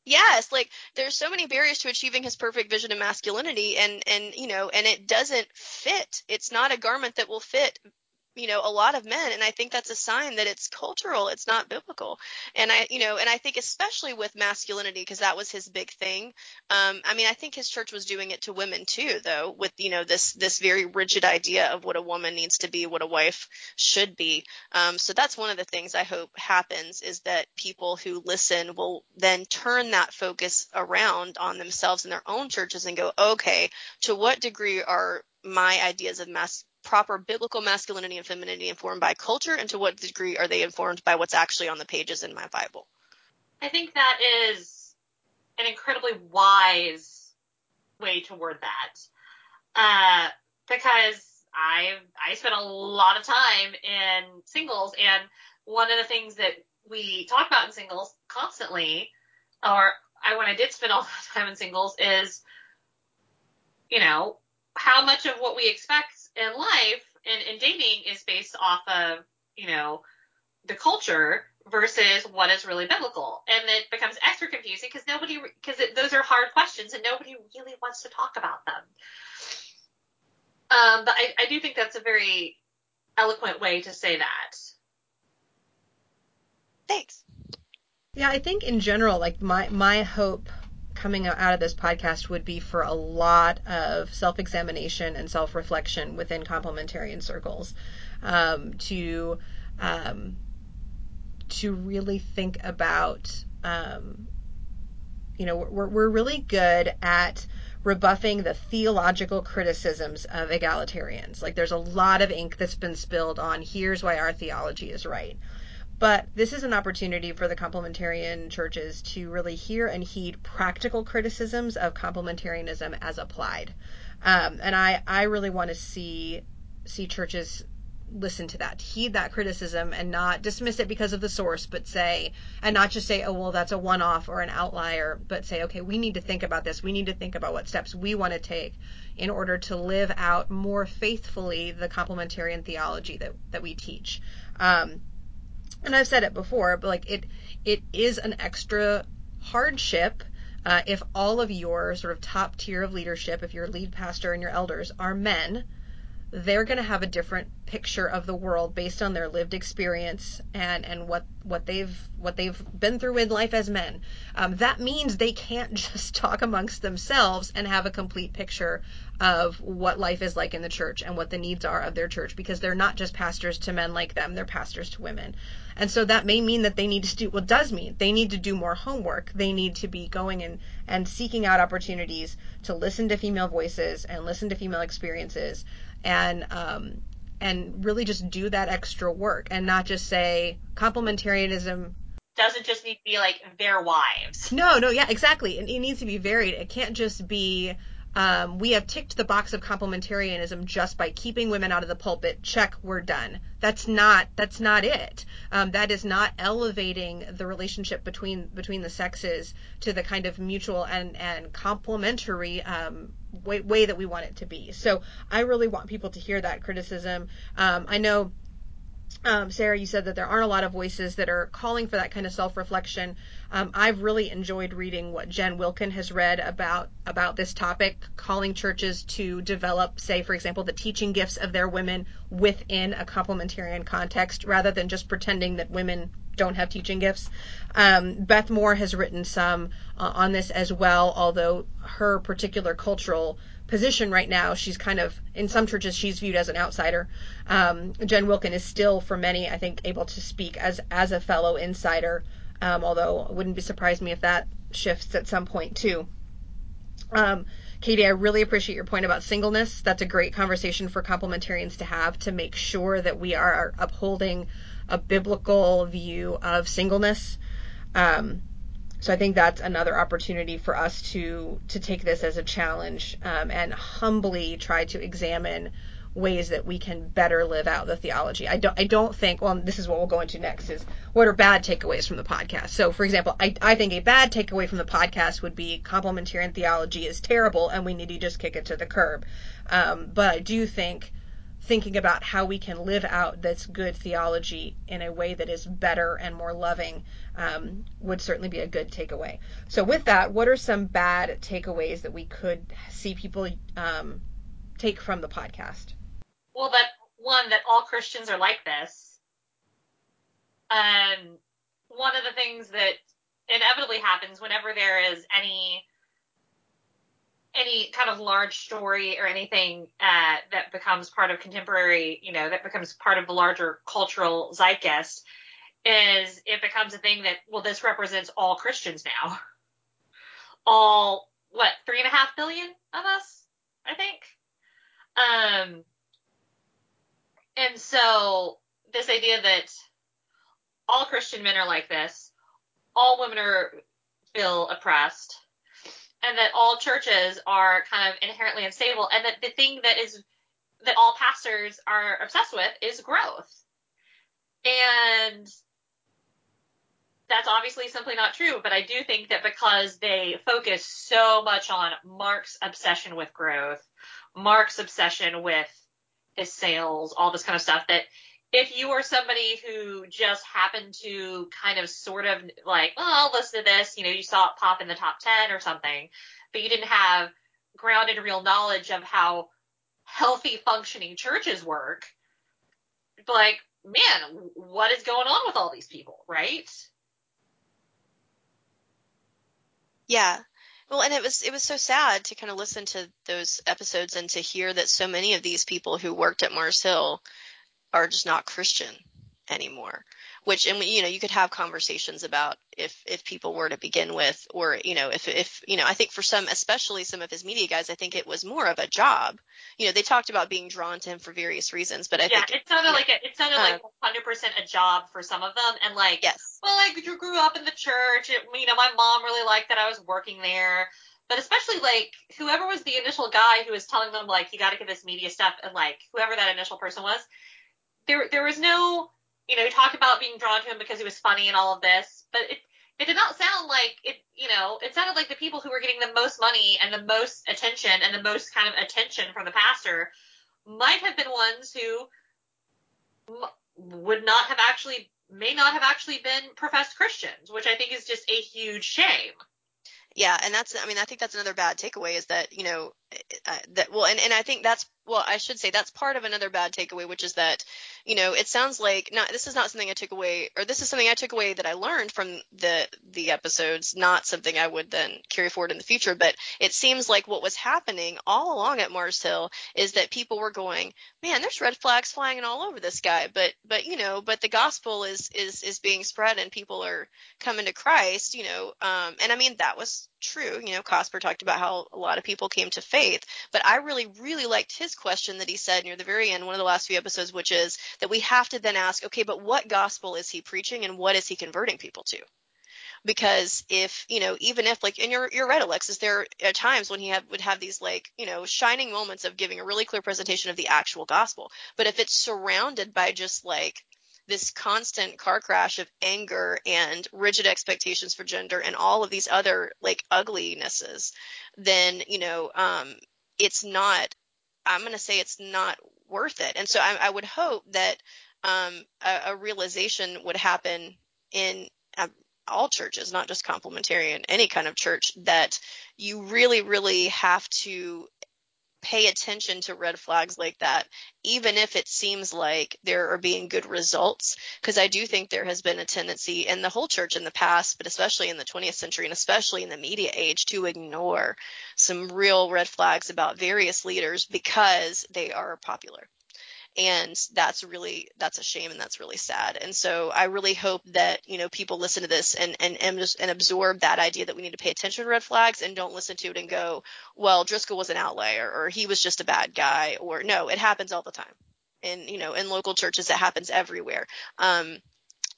Yes like there's so many barriers to achieving his perfect vision of masculinity and and you know and it doesn't fit. It's not a garment that will fit you know a lot of men and i think that's a sign that it's cultural it's not biblical. And i you know and i think especially with masculinity because that was his big thing. Um i mean i think his church was doing it to women too though with you know this this very rigid idea of what a woman needs to be what a wife should be. Um so that's one of the things i hope happens is that people who listen will then turn that focus around on themselves and their own churches and go okay to what degree are my ideas of mas- proper biblical masculinity and femininity informed by culture and to what degree are they informed by what's actually on the pages in my Bible?
I think that is an incredibly wise way to word that. Uh, because I I spent a lot of time in singles and one of the things that we talk about in singles constantly or I when I did spend all that time in singles is you know how much of what we expect in life and in dating is based off of, you know, the culture versus what is really biblical. And it becomes extra confusing because nobody, because those are hard questions and nobody really wants to talk about them. Um, but I, I do think that's a very eloquent way to say that.
Thanks.
Yeah, I think in general, like my my hope coming out of this podcast would be for a lot of self examination and self reflection within complementarian circles um, to um, to really think about um, you know we're, we're really good at rebuffing the theological criticisms of egalitarians. Like there's a lot of ink that's been spilled on here's why our theology is right but this is an opportunity for the complementarian churches to really hear and heed practical criticisms of complementarianism as applied. Um, and I, I really want to see see churches listen to that, heed that criticism, and not dismiss it because of the source, but say, and not just say, oh, well, that's a one off or an outlier, but say, okay, we need to think about this. We need to think about what steps we want to take in order to live out more faithfully the complementarian theology that, that we teach. Um, and I've said it before, but like it it is an extra hardship uh, if all of your sort of top tier of leadership, if your lead pastor and your elders are men, they're going to have a different picture of the world based on their lived experience and and what what they've what they've been through in life as men. Um, that means they can't just talk amongst themselves and have a complete picture of what life is like in the church and what the needs are of their church because they're not just pastors to men like them; they're pastors to women. And so that may mean that they need to do well, does mean they need to do more homework. They need to be going and and seeking out opportunities to listen to female voices and listen to female experiences and um, and really just do that extra work and not just say complementarianism
doesn't just need to be like their wives.
No, no, yeah, exactly. It, it needs to be varied. It can't just be um, we have ticked the box of complementarianism just by keeping women out of the pulpit. Check, we're done. That's not that's not it. Um, that is not elevating the relationship between between the sexes to the kind of mutual and and complementary um, way, way that we want it to be. So I really want people to hear that criticism. Um, I know um, Sara, you said that there aren't a lot of voices that are calling for that kind of self-reflection. Um, I've really enjoyed reading what Jen Wilkin has read about about this topic, calling churches to develop, say, for example, the teaching gifts of their women within a complementarian context, rather than just pretending that women don't have teaching gifts. Um, Beth Moore has written some uh, on this as well, although her particular cultural position right now. She's kind of in some churches she's viewed as an outsider. Um, Jen Wilkin is still, for many, I think, able to speak as as a fellow insider. Um, although it wouldn't be surprised me if that shifts at some point too. Um, Katie, I really appreciate your point about singleness. That's a great conversation for complementarians to have to make sure that we are upholding a biblical view of singleness. Um, so I think that's another opportunity for us to to take this as a challenge um, and humbly try to examine ways that we can better live out the theology. I don't I don't think well this is what we'll go into next is what are bad takeaways from the podcast. So for example, I, I think a bad takeaway from the podcast would be complementarian theology is terrible and we need to just kick it to the curb. Um, but I do think thinking about how we can live out this good theology in a way that is better and more loving um, would certainly be a good takeaway. So, with that, what are some bad takeaways that we could see people um, take from the podcast?
Well, that one that all Christians are like this. Um, one of the things that inevitably happens whenever there is any any kind of large story or anything uh, that becomes part of contemporary, you know, that becomes part of the larger cultural zeitgeist, is it becomes a thing that well, this represents all Christians now. All what three and a half billion of us, I think. Um, and so this idea that all Christian men are like this, all women are feel oppressed and that all churches are kind of inherently unstable and that the thing that is that all pastors are obsessed with is growth. And that's obviously simply not true but i do think that because they focus so much on mark's obsession with growth mark's obsession with his sales all this kind of stuff that if you are somebody who just happened to kind of sort of like, oh, I'll listen to this, you know, you saw it pop in the top 10 or something, but you didn't have grounded real knowledge of how healthy functioning churches work, like, man, what is going on with all these people, right?
Yeah. Well, and it was it was so sad to kind of listen to those episodes and to hear that so many of these people who worked at Mars Hill are just not Christian anymore which and you know you could have conversations about if if people were to begin with or you know if if you know I think for some especially some of his media guys I think it was more of a job. You know they talked about being drawn to him for various reasons but I
yeah,
think
it sounded like a, it sounded like um, 100 percent a job for some of them and like
yes.
well I grew up in the church it, you know my mom really liked that I was working there but especially like whoever was the initial guy who was telling them like you got to get this media stuff and like whoever that initial person was there there was no you know, talk about being drawn to him because he was funny and all of this, but it it did not sound like it, you know, it sounded like the people who were getting the most money and the most attention and the most kind of attention from the pastor might have been ones who would not have actually, may not have actually been professed Christians, which I think is just a huge shame.
Yeah, and that's I mean I think that's another bad takeaway is that you know uh, that well and and I think that's well I should say that's part of another bad takeaway which is that you know it sounds like not this is not something I took away or this is something I took away that I learned from the the episodes not something I would then carry forward in the future but it seems like what was happening all along at Mars Hill is that people were going man there's red flags flying all over this guy but but you know but the gospel is is is being spread and people are coming to Christ you know um and I mean that was true. You know, Cosper talked about how a lot of people came to faith, but I really, really liked his question that he said near the very end, one of the last few episodes, which is that we have to then ask, okay, but what gospel is he preaching and what is he converting people to? because if you know even if like and you're you're right alexis there are times when he have, would have these like you know shining moments of giving a really clear presentation of the actual gospel but if it's surrounded by just like this constant car crash of anger and rigid expectations for gender and all of these other like uglinesses then you know um it's not i'm going to say it's not worth it. And so i, I would hope that um, a, a, realization would happen in uh, all churches, not just complementarian, any kind of church, that you really, really have to pay attention to red flags like that, even if it seems like there are being good results. Because I do think there has been a tendency in the whole church in the past, but especially in the 20th century and especially in the media age, to ignore some real red flags about various leaders because they are popular and that's really that's a shame and that's really sad. And so i really hope that you know people listen to this and and and, and absorb that idea that we need to pay attention to red flags and don't listen to it and go well driscoll was an outlier or he was just a bad guy or no it happens all the time. In you know in local churches it happens everywhere. Um,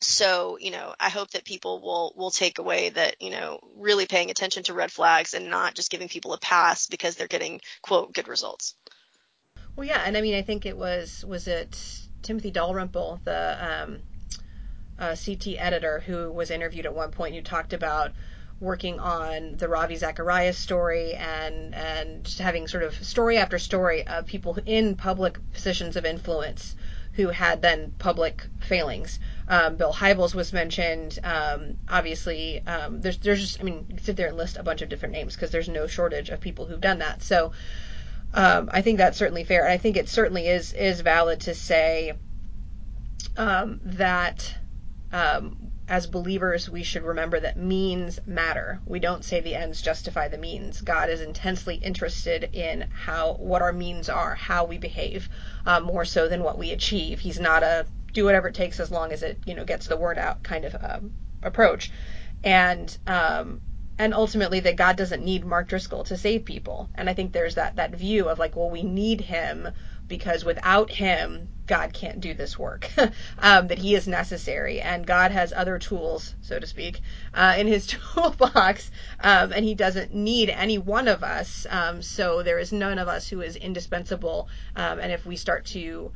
so you know i hope that people will will take away that you know really paying attention to red flags and not just giving people a pass because they're getting quote good results
well, yeah, and I mean, I think it was was it Timothy Dalrymple, the um, uh, CT editor, who was interviewed at one point, who talked about working on the Ravi Zacharias story and and just having sort of story after story of people in public positions of influence who had then public failings. Um, Bill Hybels was mentioned. Um, obviously, um, there's there's just I mean, you sit there and list a bunch of different names because there's no shortage of people who've done that. So um, I think that's certainly fair, and I think it certainly is is valid to say um, that um, as believers we should remember that means matter. We don't say the ends justify the means. God is intensely interested in how what our means are, how we behave, uh, more so than what we achieve. He's not a do whatever it takes as long as it you know gets the word out kind of um, approach, and um, and ultimately that God doesn't need Mark Driscoll to save people. And I think there's that that view of like, well, we need him because without him, God can't do this work. um, that he is necessary, and God has other tools, so to speak, uh, in his toolbox, um, and he doesn't need any one of us. Um, so there is none of us who is indispensable. Um, and if we start to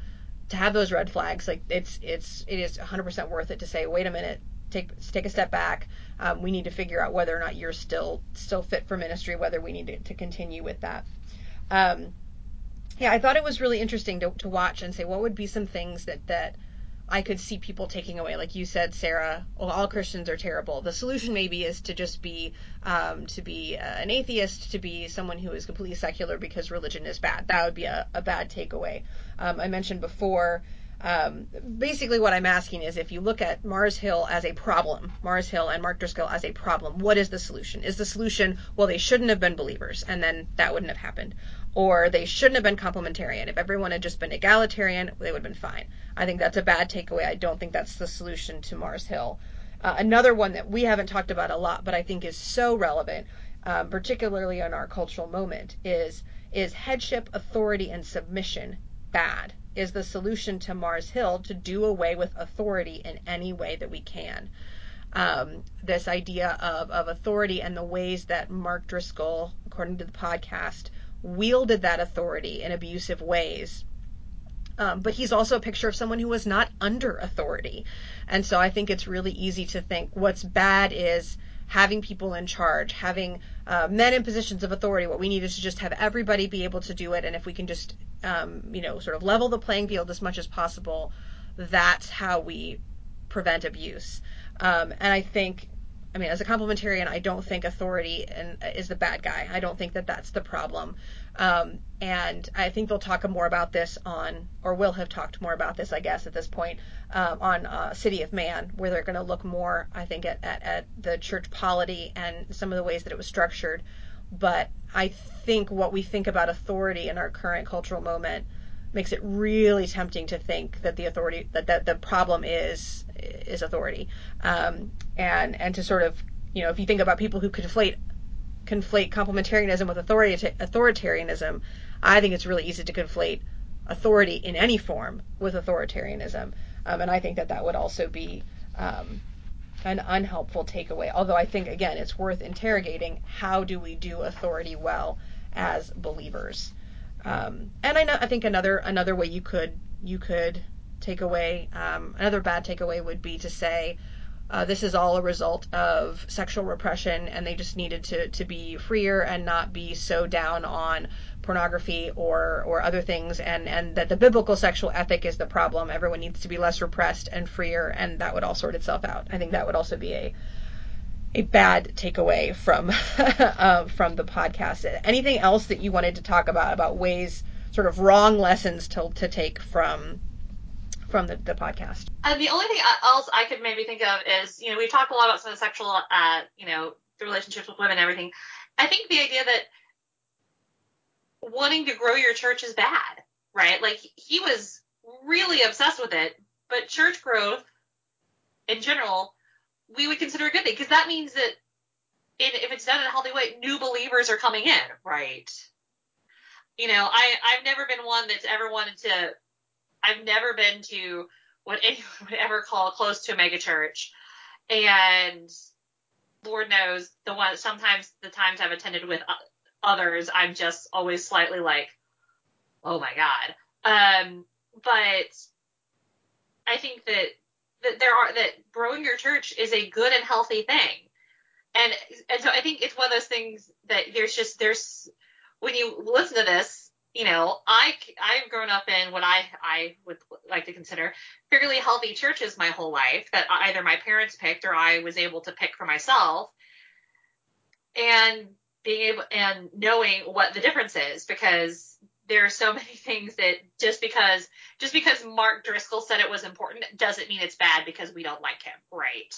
to have those red flags, like it's it's it is 100% worth it to say, wait a minute, take take a step back. Um, we need to figure out whether or not you're still still fit for ministry, whether we need to, to continue with that. Um, yeah, I thought it was really interesting to, to watch and say what would be some things that that I could see people taking away. Like you said, Sara, well, all Christians are terrible. The solution maybe is to just be um, to be uh, an atheist, to be someone who is completely secular because religion is bad. That would be a, a bad takeaway. Um, I mentioned before um, basically, what I'm asking is if you look at Mars Hill as a problem, Mars Hill and Mark Driscoll as a problem, what is the solution? Is the solution, well, they shouldn't have been believers, and then that wouldn't have happened? Or they shouldn't have been complementarian. If everyone had just been egalitarian, they would have been fine. I think that's a bad takeaway. I don't think that's the solution to Mars Hill. Uh, another one that we haven't talked about a lot, but I think is so relevant, um, particularly in our cultural moment, is is headship, authority, and submission bad? Is the solution to Mars Hill to do away with authority in any way that we can. Um, this idea of, of authority and the ways that Mark Driscoll, according to the podcast, wielded that authority in abusive ways. Um, but he's also a picture of someone who was not under authority. And so I think it's really easy to think what's bad is having people in charge, having uh, men in positions of authority. What we need is to just have everybody be able to do it. And if we can just, um, you know, sort of level the playing field as much as possible, that's how we prevent abuse. Um, and I think I mean, as a complementarian, I don't think authority and, is the bad guy. I don't think that that's the problem. Um, and I think they'll talk more about this on, or will have talked more about this, I guess, at this point, um, on uh, City of Man, where they're going to look more, I think, at, at, at the church polity and some of the ways that it was structured. But I think what we think about authority in our current cultural moment makes it really tempting to think that the authority that, that the problem is is authority um, and and to sort of you know if you think about people who conflate conflate complementarianism with authoritarianism I think it's really easy to conflate authority in any form with authoritarianism um, and I think that that would also be um, an unhelpful takeaway. Although I think again it's worth interrogating how do we do authority well as believers. Um, and I know I think another another way you could you could take away um, another bad takeaway would be to say uh, this is all a result of sexual repression and they just needed to, to be freer and not be so down on pornography or, or other things and, and that the biblical sexual ethic is the problem. Everyone needs to be less repressed and freer and that would all sort itself out. I think that would also be a a bad takeaway from uh, from the podcast. Anything else that you wanted to talk about about ways sort of wrong lessons to to take from from the, the podcast.
Uh, the only thing else I could maybe think of is, you know, we talked a lot about some of the sexual, uh, you know, the relationships with women and everything. I think the idea that wanting to grow your church is bad, right? Like he was really obsessed with it, but church growth in general, we would consider a good thing because that means that if it's done in a healthy way, new believers are coming in, right? You know, I I've never been one that's ever wanted to I've never been to what anyone would ever call close to a megachurch. And Lord knows the one, sometimes the times I've attended with others, I'm just always slightly like, oh my God. Um, but I think that, that there are, that growing your church is a good and healthy thing. And, and so I think it's one of those things that there's just, there's, when you listen to this, you know, I I've grown up in what I I would like to consider fairly healthy churches my whole life that either my parents picked or I was able to pick for myself, and being able and knowing what the difference is because there are so many things that just because just because Mark Driscoll said it was important doesn't mean it's bad because we don't like him, right?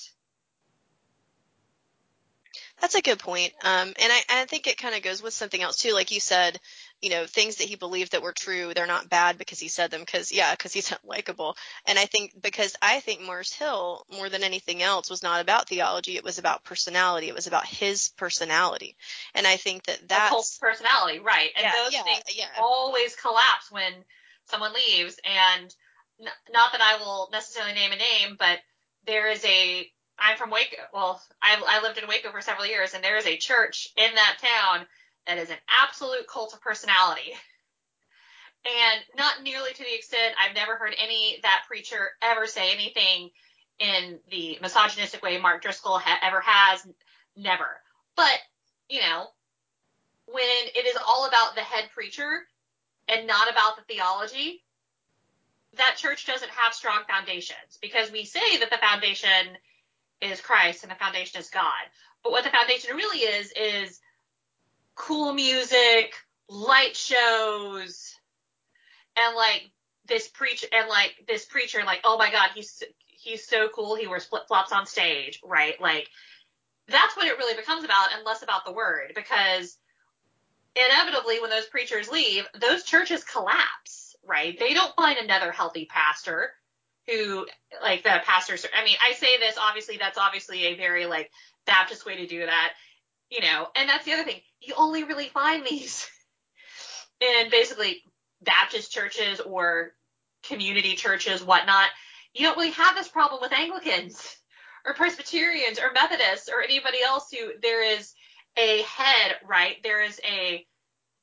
That's a good point. Um, and I, I think it kind of goes with something else too. Like you said, you know, things that he believed that were true, they're not bad because he said them because, yeah, because he's likable. And I think because I think Mars Hill, more than anything else, was not about theology. It was about personality. It was about his personality. And I think that that's.
personality, right. And yeah, those yeah, things yeah. always collapse when someone leaves. And n- not that I will necessarily name a name, but there is a I'm from Waco. Well, I, I lived in Waco for several years, and there is a church in that town that is an absolute cult of personality. And not nearly to the extent I've never heard any that preacher ever say anything in the misogynistic way Mark Driscoll ha- ever has. Never. But, you know, when it is all about the head preacher and not about the theology, that church doesn't have strong foundations because we say that the foundation is Christ and the foundation is God. But what the foundation really is, is cool music, light shows, and like this preacher, and like this preacher, like, oh my God, he's, he's so cool. He wears flip flops on stage, right? Like, that's what it really becomes about and less about the word because inevitably when those preachers leave, those churches collapse, right? They don't find another healthy pastor who like the pastors I mean, I say this obviously that's obviously a very like Baptist way to do that, you know, and that's the other thing. You only really find these in basically Baptist churches or community churches, whatnot. You don't really have this problem with Anglicans or Presbyterians or Methodists or anybody else who there is a head, right? There is a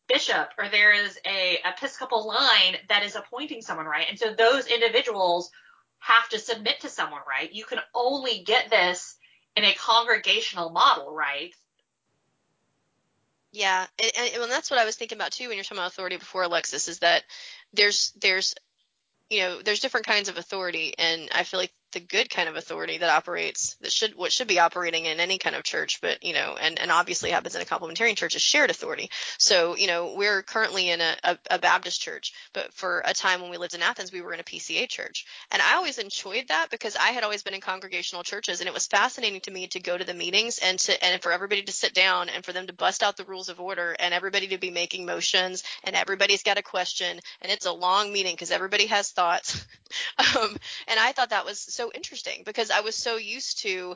bishop or there is a episcopal line that is appointing someone, right? And so those individuals have to submit to someone, right? You can only get this in a congregational model, right?
Yeah, and, and, that's what I was thinking about too when you're talking about authority before Alexis is that there's there's you know there's different kinds of authority, and I feel like the good kind of authority that operates that should what should be operating in any kind of church but you know and and obviously happens in a complementarian church is shared authority. So you know we're currently in a, a, a baptist church but for a time when we lived in athens we were in a pca church. And i always enjoyed that because i had always been in congregational churches and it was fascinating to me to go to the meetings and to and for everybody to sit down and for them to bust out the rules of order and everybody to be making motions and everybody's got a question and it's a long meeting because everybody has thoughts. Um, and i thought that was so interesting because I was so used to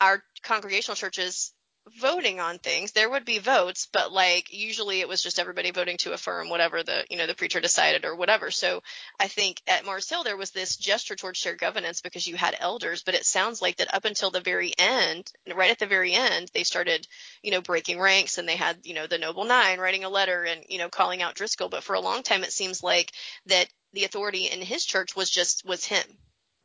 our congregational churches voting on things. There would be votes, but like usually it was just everybody voting to affirm whatever the you know the preacher decided or whatever. So I think at Mars Hill there was this gesture towards shared governance because you had elders, but it sounds like that up until the very end, right at the very end, they started you know breaking ranks and they had you know the Noble Nine writing a letter and you know calling out Driscoll. But for a long time it seems like that the authority in his church was just was him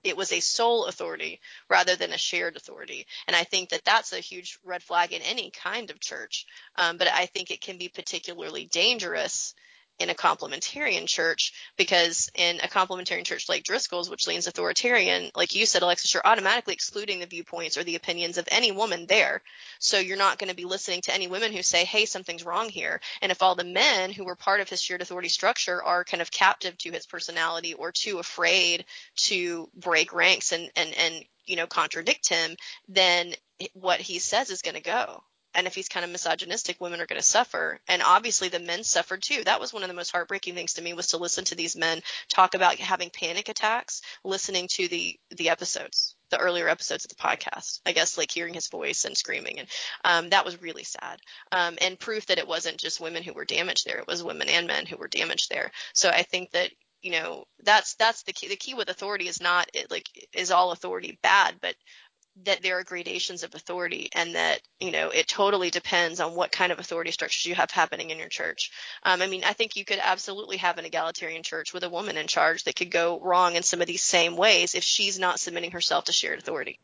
it was a sole authority rather than a shared authority. And I think that that's a huge red flag in any kind of church. Um, but I think it can be particularly dangerous in a complementarian church because in a complementarian church like Driscoll's, which leans authoritarian, like you said, Alexis, you're automatically excluding the viewpoints or the opinions of any woman there. So you're not going to be listening to any women who say, hey, something's wrong here. And if all the men who were part of his shared authority structure are kind of captive to his personality or too afraid to break ranks and, and, and, you know, contradict him, then what he says is going to go and if he's kind of misogynistic women are going to suffer. And obviously the men suffered too. That was one of the most heartbreaking things to me was to listen to these men talk about having panic attacks listening to the the episodes the earlier episodes of the podcast. I guess like hearing his voice and screaming and um, that was really sad. Um, and proof that it wasn't just women who were damaged there. It was women and men who were damaged there. So i think that you know that's that's the key. The key with authority is not like is all authority bad but that there are gradations of authority and that you know it totally depends on what kind of authority structures you have happening in your church. Um, i mean i think you could absolutely have an egalitarian church with a woman in charge that could go wrong in some of these same ways if she's not submitting herself to shared authority.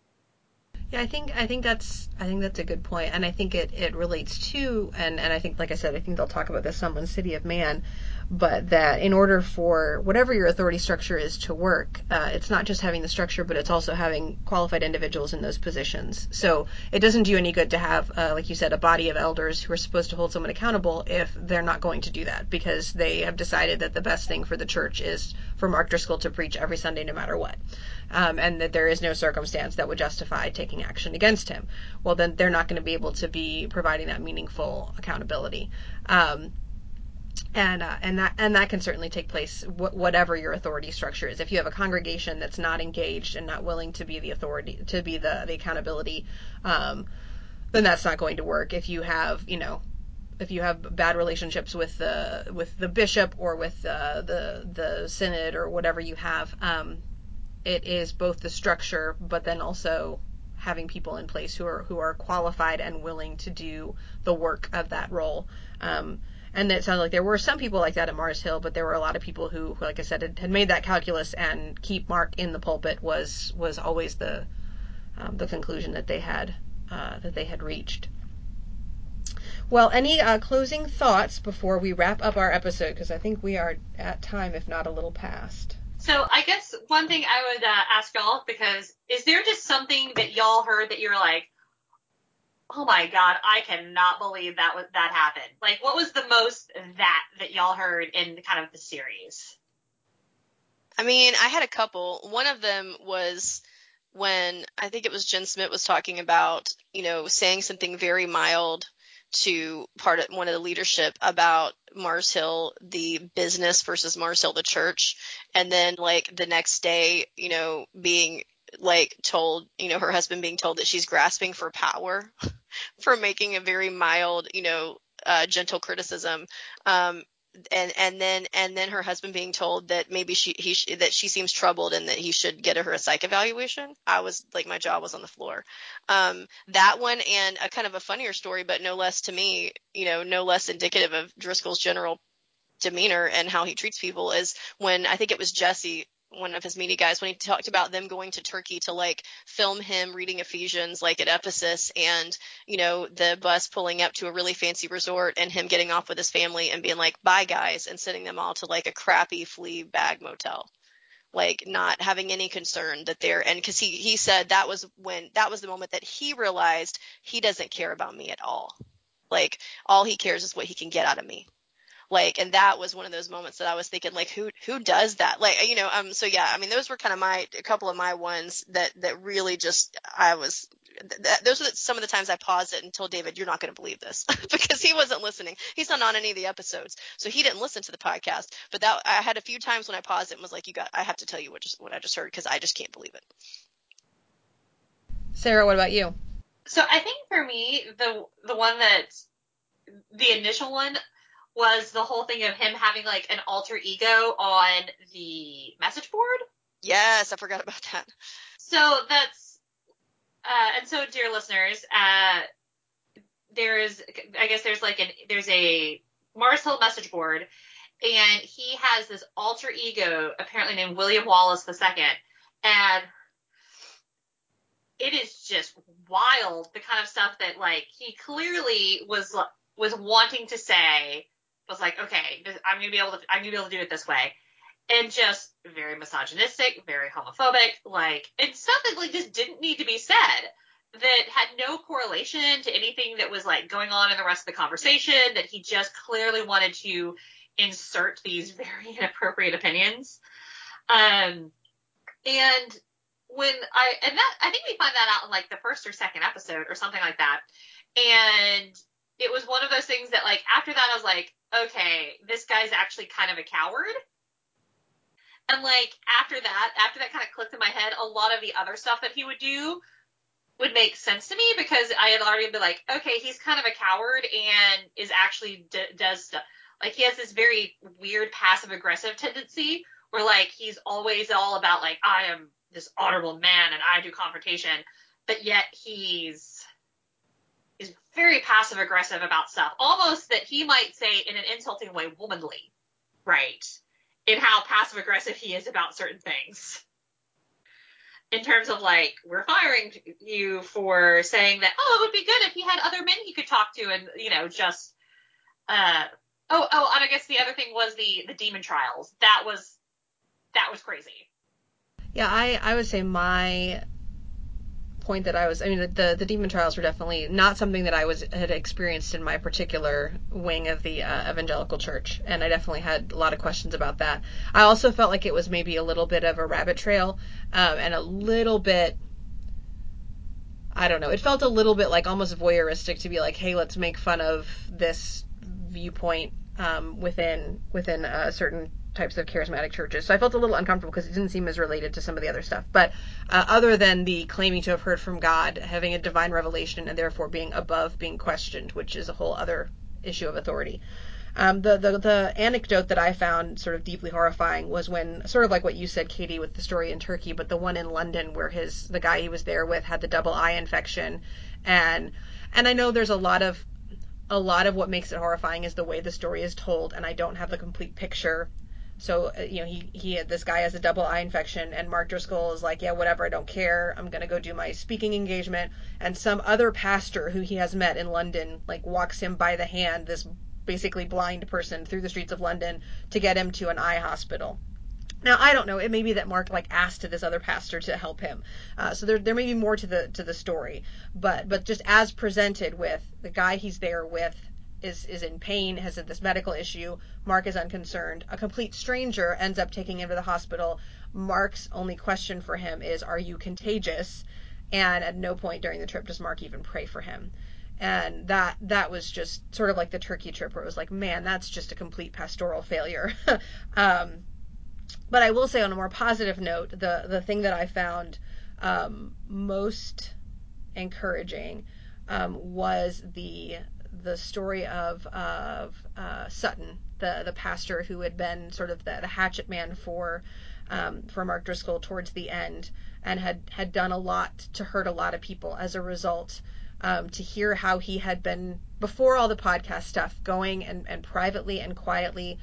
Yeah, I think I think that's I think that's a good point, and I think it, it relates to and and I think like I said, I think they'll talk about this some in City of Man, but that in order for whatever your authority structure is to work, uh, it's not just having the structure, but it's also having qualified individuals in those positions. So it doesn't do any good to have, uh, like you said, a body of elders who are supposed to hold someone accountable if they're not going to do that because they have decided that the best thing for the church is for Mark Driscoll to preach every Sunday no matter what. Um, and that there is no circumstance that would justify taking action against him. Well, then they're not going to be able to be providing that meaningful accountability. Um, and uh, and that and that can certainly take place wh- whatever your authority structure is. If you have a congregation that's not engaged and not willing to be the authority to be the the accountability, um, then that's not going to work. If you have you know if you have bad relationships with the with the bishop or with uh, the the synod or whatever you have, um, it is both the structure but then also having people in place who are who are qualified and willing to do the work of that role. Um, and it sounded like there were some people like that at Mars Hill, but there were a lot of people who, like I said, had, had made that calculus and keep Mark in the pulpit was was always the um, the conclusion that they had uh, that they had reached. Well, any uh, closing thoughts before we wrap up our episode? Because I think we are at time, if not a little past.
So I guess one thing I would uh, ask y'all because is there just something that y'all heard that you're like, oh my god, I cannot believe that was that happened. Like, what was the most that that y'all heard in kind of the series?
I mean, I had a couple. One of them was when I think it was Jen Smith was talking about, you know, saying something very mild to part of one of the leadership about Mars Hill, the business versus Mars Hill, the church. And then like the next day, you know, being like told, you know, her husband being told that she's grasping for power for making a very mild, you know, uh, gentle criticism. Um, and and then and then her husband being told that maybe she he that she seems troubled and that he should get her a psych evaluation. I was like my jaw was on the floor. Um, that one and a kind of a funnier story, but no less to me, you know, no less indicative of Driscoll's general demeanor and how he treats people is when I think it was Jesse one of his media guys when he talked about them going to Turkey to like film him reading Ephesians like at Ephesus and you know the bus pulling up to a really fancy resort and him getting off with his family and being like bye guys and sending them all to like a crappy flea bag motel. Like not having any concern that they're and because he he said that was when that was the moment that he realized he doesn't care about me at all. Like all he cares is what he can get out of me like and that was one of those moments that I was thinking like who who does that? Like you know um so yeah I mean those were kind of my a couple of my ones that that really just I was th- those were some of the times I paused it and told David you're not going to believe this because he wasn't listening. He's not on any of the episodes so he didn't listen to the podcast. But that I had a few times when I paused it and was like you got I have to tell you what just what I just heard because I just can't believe it.
Sara what about you?
So I think for me, the the one that the initial one was the whole thing of him having like an alter ego on the message board.
Yes, I forgot about that.
So that's uh, and so dear listeners, uh, there's I guess there's like an there's a Mars Hill message board, and he has this alter ego apparently named William Wallace II, and it is just wild the kind of stuff that like he clearly was was wanting to say was like okay I'm gonna be able to I'm gonna be able to do it this way and just very misogynistic very homophobic like and stuff that like just didn't need to be said that had no correlation to anything that was like going on in the rest of the conversation that he just clearly wanted to insert these very inappropriate opinions um and when I and that I think we find that out in like the first or second episode or something like that. And it was one of those things that like after that I was like, okay, this guy's actually kind of a coward. And like after that, after that kind of clicked in my head, a lot of the other stuff that he would do would make sense to me because I had already been like, okay, he's kind of a coward and is actually d- does stuff. Like he has this very weird passive aggressive tendency where like he's always all about like I am this honorable man and I do confrontation, but yet he's very passive aggressive about stuff, almost that he might say in an insulting way, womanly, right? In how passive aggressive he is about certain things. In terms of like, we're firing you for saying that, oh, it would be good if he had other men he could talk to and, you know, just, uh, oh, oh, and I guess the other thing was the, the demon trials. That was, that was crazy.
Yeah, I, I would say my point that I was, I mean, the, the demon trials were definitely not something that I was had experienced in my particular wing of the uh, evangelical church, and I definitely had a lot of questions about that. I also felt like it was maybe a little bit of a rabbit trail, um, and a little bit. I don't know. It felt a little bit like almost voyeuristic to be like, "Hey, let's make fun of this viewpoint um, within within a certain types of charismatic churches. So I felt a little uncomfortable because it didn't seem as related to some of the other stuff. But uh, other than the claiming to have heard from God, having a divine revelation, and therefore being above being questioned, which is a whole other issue of authority. Um, the, the the anecdote that I found sort of deeply horrifying was when sort of like what you said, Katie, with the story in Turkey, but the one in London where his the guy he was there with had the double eye infection, and and I know there's a lot of a lot of what makes it horrifying is the way the story is told, and I don't have the complete picture so uh, you know he he this guy has a double eye infection, and Mark Driscoll is like, yeah, whatever, I don't care. I'm gonna go do my speaking engagement. And some other pastor who he has met in London like walks him by the hand, this basically blind person through the streets of London to get him to an eye hospital. Now I don't know. It may be that Mark like asked this other pastor to help him. Uh, so there there may be more to the to the story, but but just as presented with the guy he's there with is is in pain, has this medical issue. Mark is unconcerned. A complete stranger ends up taking him to the hospital. Mark's only question for him is, "Are you contagious?" And at no point during the trip does Mark even pray for him. And that that was just sort of like the Turkey trip, where it was like, man, that's just a complete pastoral failure. um, but I will say, on a more positive note, the the thing that I found um, most encouraging um, was the the story of of uh, Sutton, the the pastor who had been sort of the, the hatchet man for um, for Mark Driscoll towards the end, and had had done a lot to hurt a lot of people as a result. Um, to hear how he had been before all the podcast stuff going and, and privately and quietly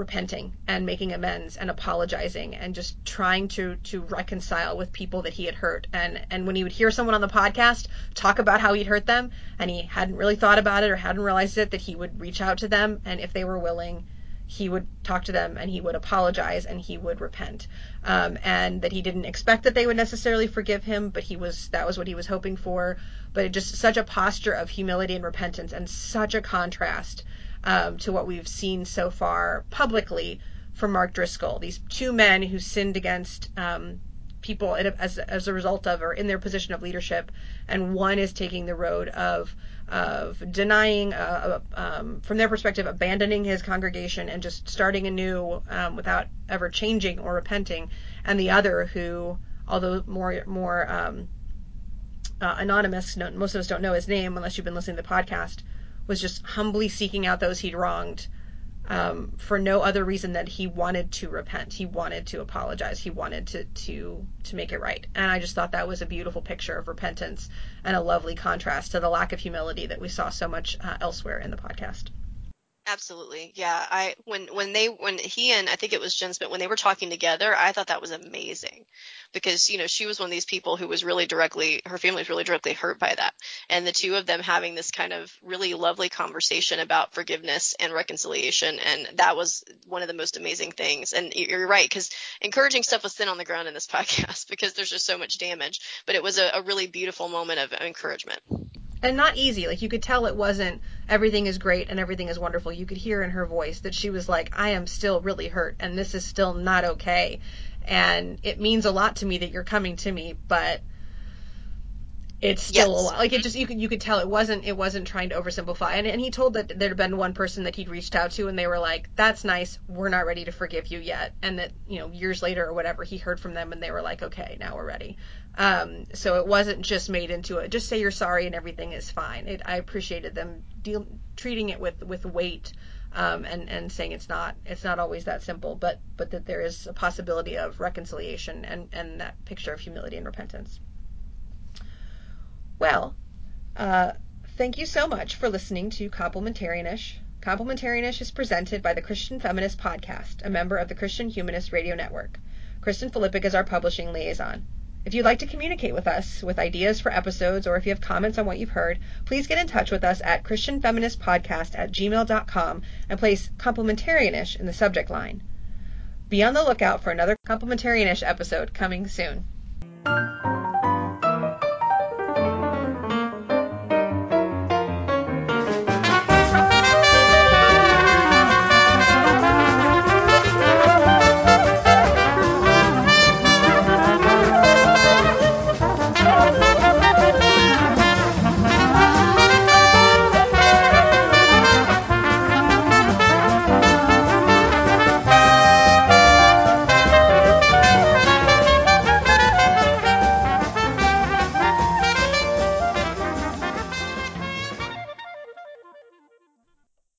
repenting and making amends and apologizing and just trying to to reconcile with people that he had hurt. And and when he would hear someone on the podcast talk about how he'd hurt them and he hadn't really thought about it or hadn't realized it that he would reach out to them and if they were willing he would talk to them and he would apologize and he would repent. Um, and that he didn't expect that they would necessarily forgive him but he was that was what he was hoping for. But it just such a posture of humility and repentance and such a contrast um, to what we've seen so far publicly from Mark Driscoll. These two men who sinned against um, people as, as a result of or in their position of leadership, and one is taking the road of of denying, uh, um, from their perspective, abandoning his congregation and just starting anew um, without ever changing or repenting, and the other who, although more more um, uh, anonymous, no, most of us don't know his name unless you've been listening to the podcast, was just humbly seeking out those he'd wronged um, for no other reason than he wanted to repent. He wanted to apologize. He wanted to to to make it right. And I just thought that was a beautiful picture of repentance and a lovely contrast to the lack of humility that we saw so much uh, elsewhere in the podcast.
Absolutely. Yeah. I when when they when he and I think it was Jen Smith when they were talking together, I thought that was amazing. Because, you know, she was one of these people who was really directly her family was really directly hurt by that. And the two of them having this kind of really lovely conversation about forgiveness and reconciliation and that was one of the most amazing things. And you're right cuz encouraging stuff was thin on the ground in this podcast because there's just so much damage, but it was a, a really beautiful moment of encouragement
and not easy. Like you could tell it wasn't everything is great and everything is wonderful. You could hear in her voice that she was like, I am still really hurt and this is still not okay. And it means a lot to me that you're coming to me, but it's still yes. a lot. Like it just you could you could tell it wasn't it wasn't trying to oversimplify. And and he told that there had been one person that he'd reached out to and they were like, "That's nice. We're not ready to forgive you yet." And that you know years later or whatever he heard from them and they were like, "Okay, now we're ready." Um, so it wasn't just made into a just say you're sorry and everything is fine. It, I appreciated them deal, treating it with with weight. Um, and and saying it's not it's not always that simple, but but that there is a possibility of reconciliation and and that picture of humility and repentance. Well, uh, thank you so much for listening to Complementarianish. Complementarianish is presented by the Christian Feminist Podcast, a member of the Christian Humanist Radio Network. Kristen Filippic is our publishing liaison. If you'd like to communicate with us with ideas for episodes or if you have comments on what you've heard, please get in touch with us at christianfeministpodcast at gmail.com and place complementarianish in the subject line. Be on the lookout for another complementarianish episode coming soon.